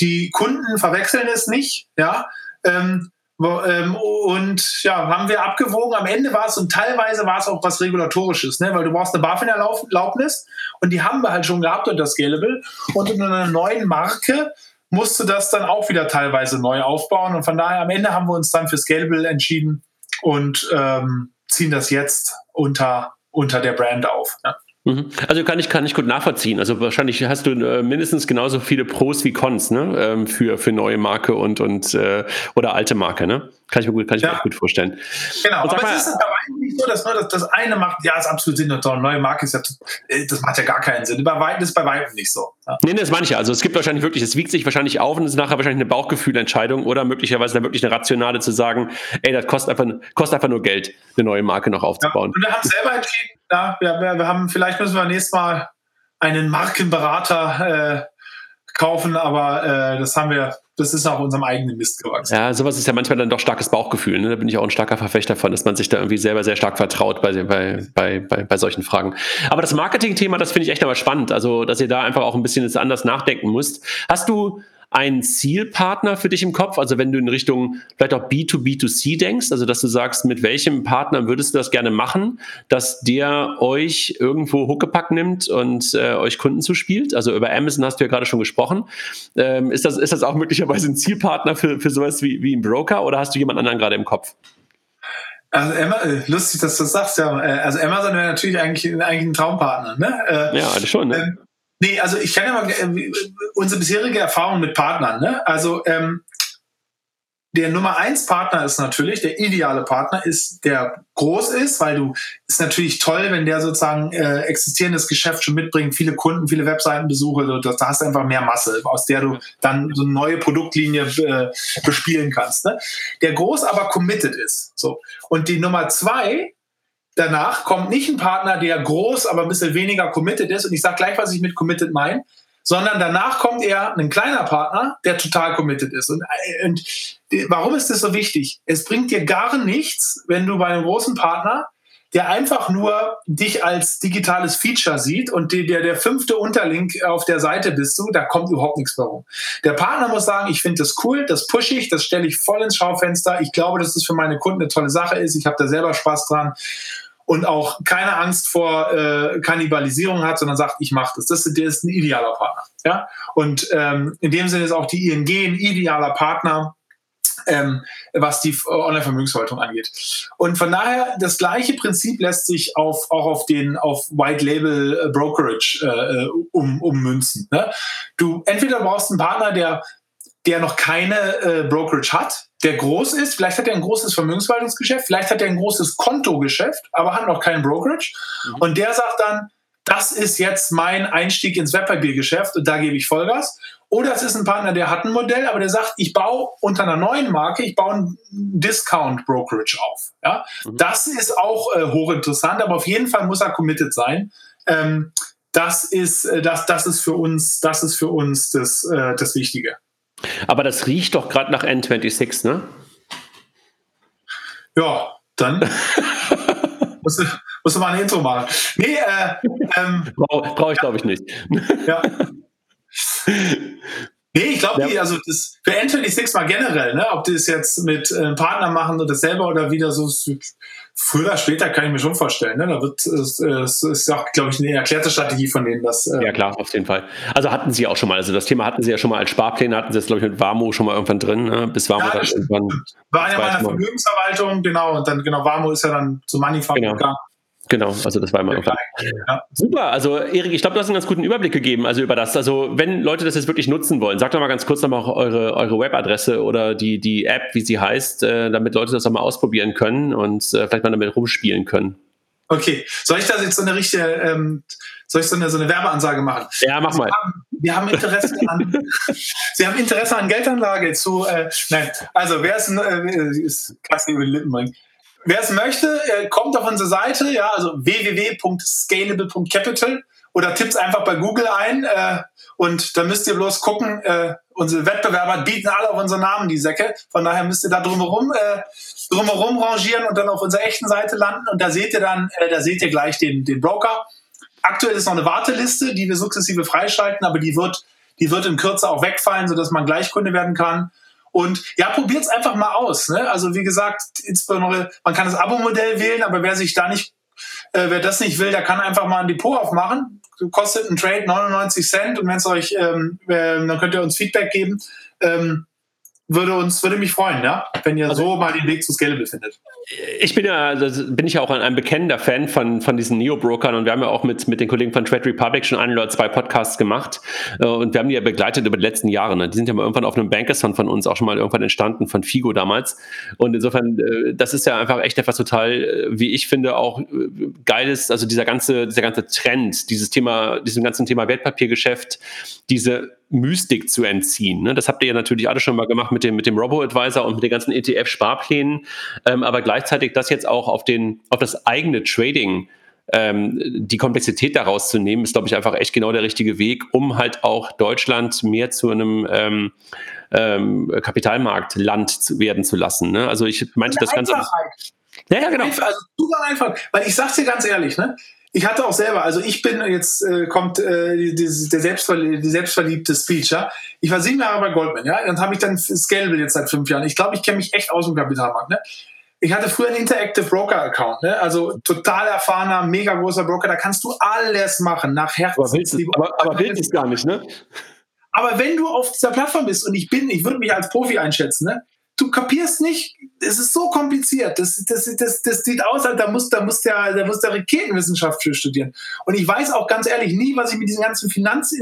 A: Die Kunden verwechseln es nicht, ja. Ähm, ähm, und ja, haben wir abgewogen. Am Ende war es und teilweise war es auch was Regulatorisches, ne? weil du brauchst eine BaFin-Erlaubnis und die haben wir halt schon gehabt unter Scalable. Und in einer neuen Marke musste das dann auch wieder teilweise neu aufbauen. Und von daher am Ende haben wir uns dann für Scalable entschieden und ähm, ziehen das jetzt unter unter der Brand auf. Ja.
C: Mhm. Also kann ich, kann ich gut nachvollziehen. Also wahrscheinlich hast du äh, mindestens genauso viele Pros wie Cons ne? Ähm, für, für neue Marke und, und äh, oder alte Marke, ne? Kann ich mir gut, kann ich ja. mir gut vorstellen.
A: Genau, aber mal, es ist bei nicht so, dass nur das, das eine macht, ja, ist absolut Sinn und neue Marke ist ja, äh, das macht ja gar keinen Sinn. Bei weitem ist bei weitem nicht so.
C: Ja. Nee, nee, das meine ich ja. Also es gibt wahrscheinlich wirklich, es wiegt sich wahrscheinlich auf und es ist nachher wahrscheinlich eine Bauchgefühlentscheidung oder möglicherweise dann wirklich eine rationale zu sagen, ey, das kostet einfach, kostet einfach nur Geld, eine neue Marke noch aufzubauen.
A: Ja, und wir haben selber entschieden, ja, wir, wir, wir haben, vielleicht müssen wir nächstes Mal einen Markenberater äh, kaufen, aber äh, das haben wir, das ist nach unserem eigenen Mist gewachsen.
C: Ja, sowas ist ja manchmal dann doch starkes Bauchgefühl. Ne? Da bin ich auch ein starker Verfechter von, dass man sich da irgendwie selber sehr stark vertraut bei, bei, bei, bei, bei solchen Fragen. Aber das Marketing-Thema, das finde ich echt aber spannend. Also, dass ihr da einfach auch ein bisschen anders nachdenken müsst. Hast du einen Zielpartner für dich im Kopf? Also wenn du in Richtung vielleicht auch B2B2C denkst, also dass du sagst, mit welchem Partner würdest du das gerne machen, dass der euch irgendwo Huckepack nimmt und äh, euch Kunden zuspielt? Also über Amazon hast du ja gerade schon gesprochen. Ähm, ist, das, ist das auch möglicherweise ein Zielpartner für, für sowas wie, wie ein Broker oder hast du jemand anderen gerade im Kopf?
A: Also Emma, äh, lustig, dass du das sagst, ja. Äh, also Amazon wäre natürlich eigentlich, eigentlich ein Traumpartner, ne?
C: Äh, ja, das schon, ne? Ähm,
A: Nee, also ich kann ja mal äh, unsere bisherige Erfahrung mit Partnern. Ne? Also ähm, der Nummer eins Partner ist natürlich, der ideale Partner ist, der groß ist, weil du ist natürlich toll, wenn der sozusagen äh, existierendes Geschäft schon mitbringt, viele Kunden, viele Webseitenbesuche, da, da hast du einfach mehr Masse, aus der du dann so eine neue Produktlinie äh, bespielen kannst. Ne? Der groß aber committed ist. So. Und die Nummer zwei danach kommt nicht ein Partner, der groß, aber ein bisschen weniger committed ist. Und ich sage gleich, was ich mit committed meine. Sondern danach kommt eher ein kleiner Partner, der total committed ist. Und, äh, und warum ist das so wichtig? Es bringt dir gar nichts, wenn du bei einem großen Partner der einfach nur dich als digitales Feature sieht und der, der fünfte Unterlink auf der Seite bist du, da kommt überhaupt nichts mehr rum. Der Partner muss sagen, ich finde das cool, das pushe ich, das stelle ich voll ins Schaufenster. Ich glaube, dass es für meine Kunden eine tolle Sache ist. Ich habe da selber Spaß dran und auch keine Angst vor äh, Kannibalisierung hat, sondern sagt, ich mache das. das. Der ist ein idealer Partner. Ja? Und ähm, in dem Sinne ist auch die ING ein idealer Partner ähm, was die Online-Vermögensverwaltung angeht. Und von daher, das gleiche Prinzip lässt sich auf, auch auf den auf White Label äh, Brokerage äh, um, ummünzen. Ne? Du entweder brauchst einen Partner, der, der noch keine äh, Brokerage hat, der groß ist, vielleicht hat er ein großes Vermögensverwaltungsgeschäft, vielleicht hat er ein großes Kontogeschäft, aber hat noch keinen Brokerage. Mhm. Und der sagt dann, das ist jetzt mein Einstieg ins Wertpapiergeschäft und da gebe ich Vollgas. Oder es ist ein Partner, der hat ein Modell, aber der sagt, ich baue unter einer neuen Marke, ich baue ein Discount Brokerage auf. Ja? Mhm. Das ist auch äh, hochinteressant, aber auf jeden Fall muss er committed sein. Ähm, das ist, äh, das, das ist für uns, das ist für uns das, äh, das Wichtige.
C: Aber das riecht doch gerade nach N26, ne?
A: Ja, dann musst, du, musst du mal ein Intro machen. Nee, äh,
C: ähm, Brauche brauch ich, glaube ich, nicht. Ja.
A: Nee, ich glaube, ja. also das für N26 mal generell, ne, ob die es jetzt mit äh, einem Partner machen oder selber oder wieder so früher oder später kann ich mir schon vorstellen. Ne? Da wird es, es ist auch, glaube ich, eine erklärte Strategie von denen. Dass,
C: äh ja, klar, auf jeden Fall. Also hatten sie auch schon mal, also das Thema hatten sie ja schon mal als Sparpläne, hatten sie jetzt, glaube ich, mit Warmo schon mal irgendwann drin, ne? bis Warmo ja, dann irgendwann.
A: War ja meiner Vermögensverwaltung, genau, und dann, genau, Warmo ist ja dann zu Moneyfarm genau. gegangen.
C: Genau, also das war immer ja, ja. Super, also Erik, ich glaube, du hast einen ganz guten Überblick gegeben, also über das. Also wenn Leute das jetzt wirklich nutzen wollen, sagt doch mal ganz kurz nochmal eure, eure Webadresse oder die, die App, wie sie heißt, äh, damit Leute das auch mal ausprobieren können und äh, vielleicht mal damit rumspielen können.
A: Okay, soll ich da jetzt so eine richtige, ähm, soll ich so eine, so eine Werbeansage machen?
C: Ja, mach mal.
A: Wir haben, wir haben Interesse an, Sie haben Interesse an Geldanlage zu, äh, nein, also wer ist, äh, ist klasse über die Lippen bringen. Wer es möchte, kommt auf unsere Seite, ja, also www.scalable.capital oder tippt einfach bei Google ein äh, und dann müsst ihr bloß gucken, äh, unsere Wettbewerber bieten alle auf unseren Namen die Säcke, von daher müsst ihr da drumherum, äh, drumherum rangieren und dann auf unserer echten Seite landen und da seht ihr dann, äh, da seht ihr gleich den, den Broker. Aktuell ist noch eine Warteliste, die wir sukzessive freischalten, aber die wird, die wird in Kürze auch wegfallen, sodass man gleich Kunde werden kann. Und ja, probiert es einfach mal aus. Ne? Also wie gesagt, insbesondere, man kann das Abo-Modell wählen, aber wer sich da nicht, äh, wer das nicht will, der kann einfach mal ein Depot aufmachen. Kostet ein Trade 99 Cent und wenn es euch, ähm, äh, dann könnt ihr uns Feedback geben. Ähm, würde uns, würde mich freuen, ja, wenn ihr also, so mal den Weg zu Scalable findet.
C: Ich bin ja, also bin ich ja auch ein, ein bekennender Fan von, von diesen Neo-Brokern und wir haben ja auch mit, mit den Kollegen von Trade Republic schon ein oder zwei Podcasts gemacht äh, und wir haben die ja begleitet über die letzten Jahre. Ne? Die sind ja mal irgendwann auf einem Bankerson von uns auch schon mal irgendwann entstanden, von Figo damals. Und insofern, äh, das ist ja einfach echt etwas total, äh, wie ich finde, auch geiles, also dieser ganze, dieser ganze Trend, dieses Thema, diesem ganzen Thema Wertpapiergeschäft, diese Mystik zu entziehen. Ne? Das habt ihr ja natürlich alle schon mal gemacht mit dem, mit dem Robo-Advisor und mit den ganzen ETF-Sparplänen, ähm, aber gleichzeitig das jetzt auch auf, den, auf das eigene Trading ähm, die Komplexität daraus zu nehmen, ist, glaube ich, einfach echt genau der richtige Weg, um halt auch Deutschland mehr zu einem ähm, ähm, Kapitalmarktland zu werden zu lassen. Ne? Also ich meinte das Ganze.
A: Ja, ja, genau. Also super einfach. Weil ich sag's dir ganz ehrlich, ne? Ich hatte auch selber, also ich bin, jetzt äh, kommt äh, die, die, der Selbstverlie die selbstverliebte Speech, ja. Ich war sieben Jahre bei Goldman, ja. Dann habe ich dann Scalable jetzt seit fünf Jahren. Ich glaube, ich kenne mich echt aus dem Kapitalmarkt, ne? Ich hatte früher einen Interactive Broker Account, ne? also total erfahrener, mega großer Broker. Da kannst du alles machen nach Herz.
C: Aber willst, es, aber, aber willst es gar nicht, ne?
A: Aber wenn du auf dieser Plattform bist und ich bin, ich würde mich als Profi einschätzen, ne? du kapierst nicht, es ist so kompliziert. Das, das, das, das sieht aus, als da muss, da muss der, da muss der Raketenwissenschaft für studieren. Und ich weiß auch ganz ehrlich nie, was ich mit diesen ganzen Finanz,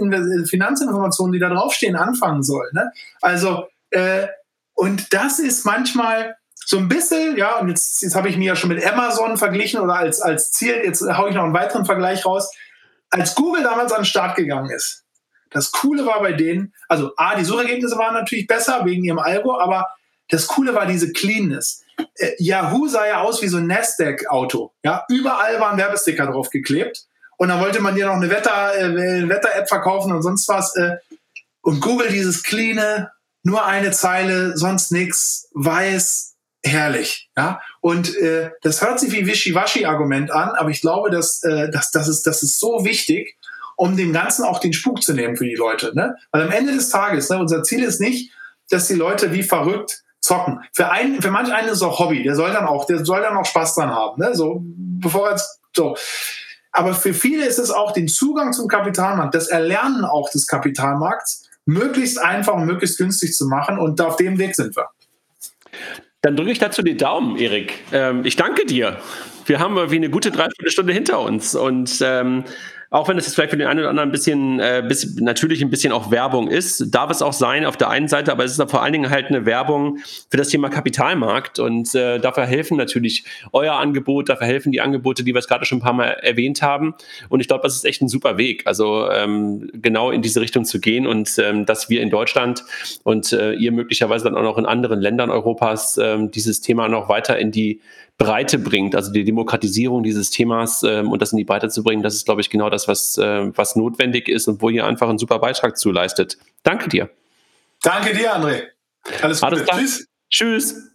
A: Finanzinformationen, die da draufstehen, anfangen soll. Ne? Also, äh, und das ist manchmal so ein bisschen, ja, und jetzt, jetzt habe ich mir ja schon mit Amazon verglichen oder als, als Ziel, jetzt haue ich noch einen weiteren Vergleich raus. Als Google damals an den Start gegangen ist, das Coole war bei denen, also A, die Suchergebnisse waren natürlich besser wegen ihrem Algo, aber das Coole war diese Cleanness. Äh, Yahoo sah ja aus wie so ein Nasdaq-Auto. Ja, überall waren Werbesticker drauf geklebt. Und dann wollte man dir noch eine Wetter, äh, Wetter-App verkaufen und sonst was. Äh, und Google dieses cleane, nur eine Zeile, sonst nichts, weiß, herrlich. Ja, und äh, das hört sich wie Wischiwaschi-Argument an, aber ich glaube, dass, äh, dass, das, ist, das ist so wichtig, um dem Ganzen auch den Spuk zu nehmen für die Leute. Ne? Weil am Ende des Tages, ne, unser Ziel ist nicht, dass die Leute wie verrückt zocken. Für einen, für manch einen ist es auch Hobby. Der soll dann auch, der soll dann auch Spaß dran haben. Ne? So, bevor er so. Aber für viele ist es auch den Zugang zum Kapitalmarkt, das Erlernen auch des Kapitalmarkts, möglichst einfach und möglichst günstig zu machen. Und auf dem Weg sind wir.
C: Dann drücke ich dazu die Daumen, Erik. Ähm, ich danke dir. Wir haben wie eine gute Dreiviertelstunde hinter uns und ähm, auch wenn es jetzt vielleicht für den einen oder anderen ein bisschen, äh, bis, natürlich ein bisschen auch Werbung ist, darf es auch sein auf der einen Seite, aber es ist vor allen Dingen halt eine Werbung für das Thema Kapitalmarkt und äh, dafür helfen natürlich euer Angebot, dafür helfen die Angebote, die wir es gerade schon ein paar Mal erwähnt haben. Und ich glaube, das ist echt ein super Weg, also ähm, genau in diese Richtung zu gehen und ähm, dass wir in Deutschland und äh, ihr möglicherweise dann auch noch in anderen Ländern Europas ähm, dieses Thema noch weiter in die Breite bringt, also die Demokratisierung dieses Themas ähm, und das in die Breite zu bringen, das ist, glaube ich, genau das, was, äh, was notwendig ist und wo ihr einfach einen super Beitrag zu leistet. Danke dir.
A: Danke dir, André.
C: Alles Gute. Alles Tschüss. Tschüss.